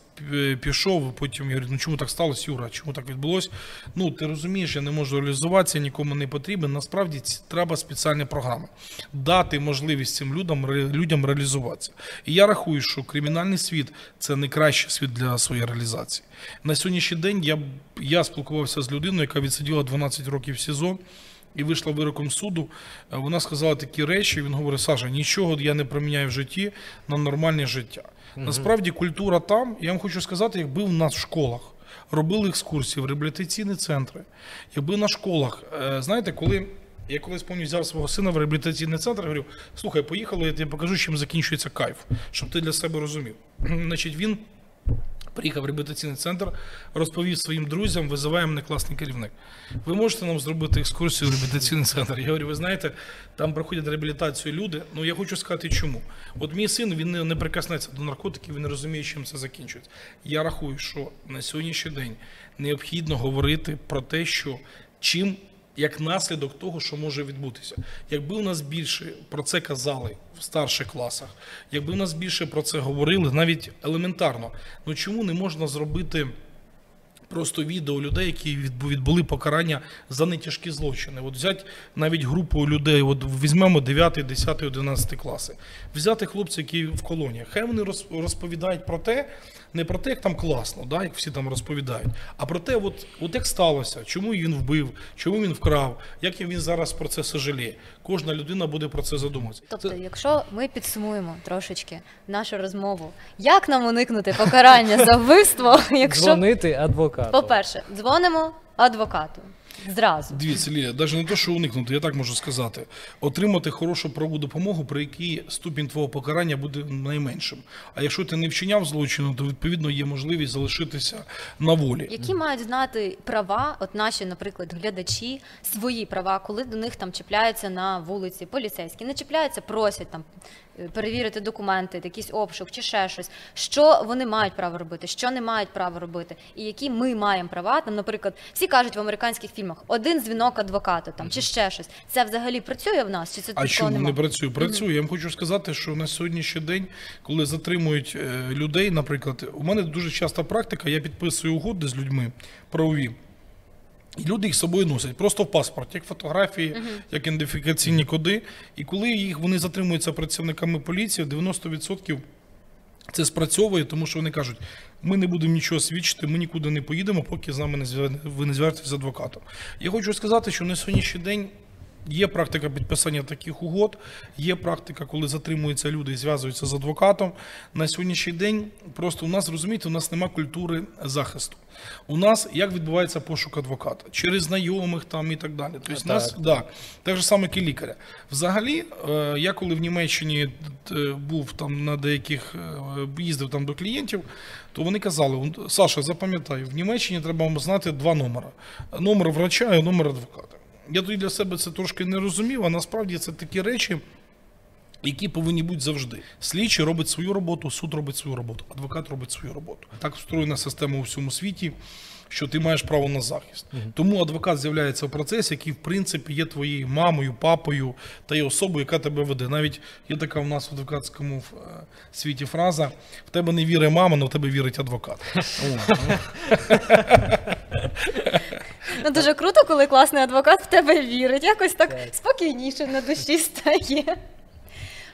пішов. Потім я говорю, ну чому так сталося, Юра? Чому так відбулося? Ну ти розумієш, я не можу реалізуватися, нікому не потрібен. Насправді треба спеціальні програми, дати можливість цим людям людям реалізуватися. І я рахую, що кримінальний світ це найкращий світ для своєї реалізації. На сьогоднішній день я, я спілкувався з людиною, яка відсиділа 12 років в СІЗО. І вийшла вироком суду, Е, вона сказала такі речі. Він говорить: Саша, нічого я не проміняю в житті на нормальне життя. Насправді, культура там, я вам хочу сказати, якби в нас в школах робили екскурсії в реабілітаційні центри, якби на школах, е, знаєте, коли я колись пам'ятаю, взяв свого сина в реабілітаційний центр, говорю, слухай, поїхали, я тобі покажу, чим закінчується кайф, щоб ти для себе розумів. Значить, він приїхав в реабілітаційний центр, розповів своїм друзям, визиває мене класний керівник. Ви можете нам зробити екскурсію в реабілітаційний центр? Я говорю, ви знаєте, там проходять реабілітацію люди. Ну я хочу сказати, чому. От мій син він не, не прикоснеться до наркотиків, він не розуміє, чим це закінчується. Я рахую, що на сьогоднішній день необхідно говорити про те, що чим. Як наслідок того, що може відбутися, якби у нас більше про це казали в старших класах, якби у нас більше про це говорили, навіть елементарно, ну чому не можна зробити просто відео людей, які відбу- відбули покарання за нетяжкі злочини. От взяти навіть групу людей, от візьмемо 9, 10, 11 класи, взяти хлопців, які в колоніях. Хай вони роз- розповідають про те, не про те, як там класно, да, як всі там розповідають, а про те, от, от як сталося, чому він вбив, чому він вкрав, як він зараз про це сожаліє. Кожна людина буде про це задумуватися. Тобто, якщо ми підсумуємо трошечки нашу розмову, як нам уникнути покарання за вбивство, якщо Дзвонити адвокату. по-перше, дзвонимо адвокату зразу. Дивіться, Лілія, навіть не те, що уникнути, я так можу сказати. Отримати хорошу правову допомогу, при якій ступінь твого покарання буде найменшим. А якщо ти не вчиняв злочину, то відповідно є можливість залишитися на волі. Які мають знати права, от наші, наприклад, глядачі, свої права, коли до них там чіпляються на вулиці поліцейські, не чіпляються, просять там перевірити документи, якийсь обшук чи ще щось. Що вони мають право робити, що не мають права робити, і які ми маємо права. Там, наприклад, всі кажуть в американських фільмах, один дзвінок адвокату там чи ще щось. Це взагалі працює в нас? Чи це А чому нема? не працює? Працює. Я вам хочу сказати, що на сьогоднішній день, коли затримують е, людей, наприклад, у мене дуже часта практика, я підписую угоди з людьми правові. І люди їх з собою носять просто в паспорт, як фотографії, як ідентифікаційні коди. І коли їх вони затримуються працівниками поліції, 90% це спрацьовує, тому що вони кажуть, ми не будемо нічого свідчити, ми нікуди не поїдемо, поки з нами не зв'я- ви не зв'яжетеся з адвокатом. Я хочу сказати, що на сьогоднішній день є практика підписання таких угод, є практика, коли затримуються люди і зв'язуються з адвокатом. На сьогоднішній день просто у нас, розумієте, у нас немає культури захисту. У нас як відбувається пошук адвоката? Через знайомих там і так далі. Тобто, Так. нас Да, так же саме, як і лікаря. Взагалі, е, я коли в Німеччині е, був там на деяких е, їздив там до клієнтів, то вони казали: Саша, запам'ятай, в Німеччині треба знати два номери: номер врача і номер адвоката. Я тоді для себе це трошки не розумів, а насправді це такі речі. Які повинні бути завжди. Слідчий робить свою роботу, суд робить свою роботу, адвокат робить свою роботу. Так встроєна система у всьому світі, що ти маєш право на захист. Тому адвокат з'являється в процесі, який, в принципі, є твоєю мамою, папою та є особою, яка тебе веде. Навіть є така в нас в адвокатському е, світі фраза: в тебе не вірить мама, але в тебе вірить адвокат. Ну дуже круто, коли класний адвокат в тебе вірить. Якось так спокійніше на душі стає.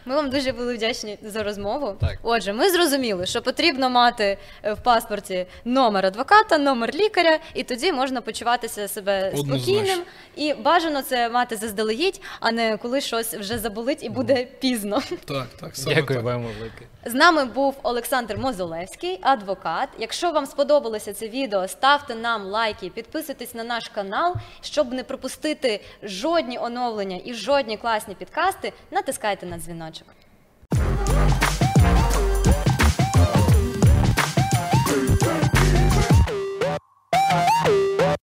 Ми вам дуже були вдячні за розмову. Так. Отже, ми зрозуміли, що потрібно мати е, в паспорті номер адвоката, номер лікаря, і тоді можна почуватися себе Однозначно. спокійним. І бажано це мати заздалегідь, а не коли щось вже заболить і буде пізно. Так, так, саме Дякую так. вам велике. З нами був Олександр Мозолевський, адвокат. Якщо вам сподобалося це відео, ставте нам лайки, підписуйтесь на наш канал, щоб не пропустити жодні оновлення і жодні класні підкасти. Натискайте на дзвіночок.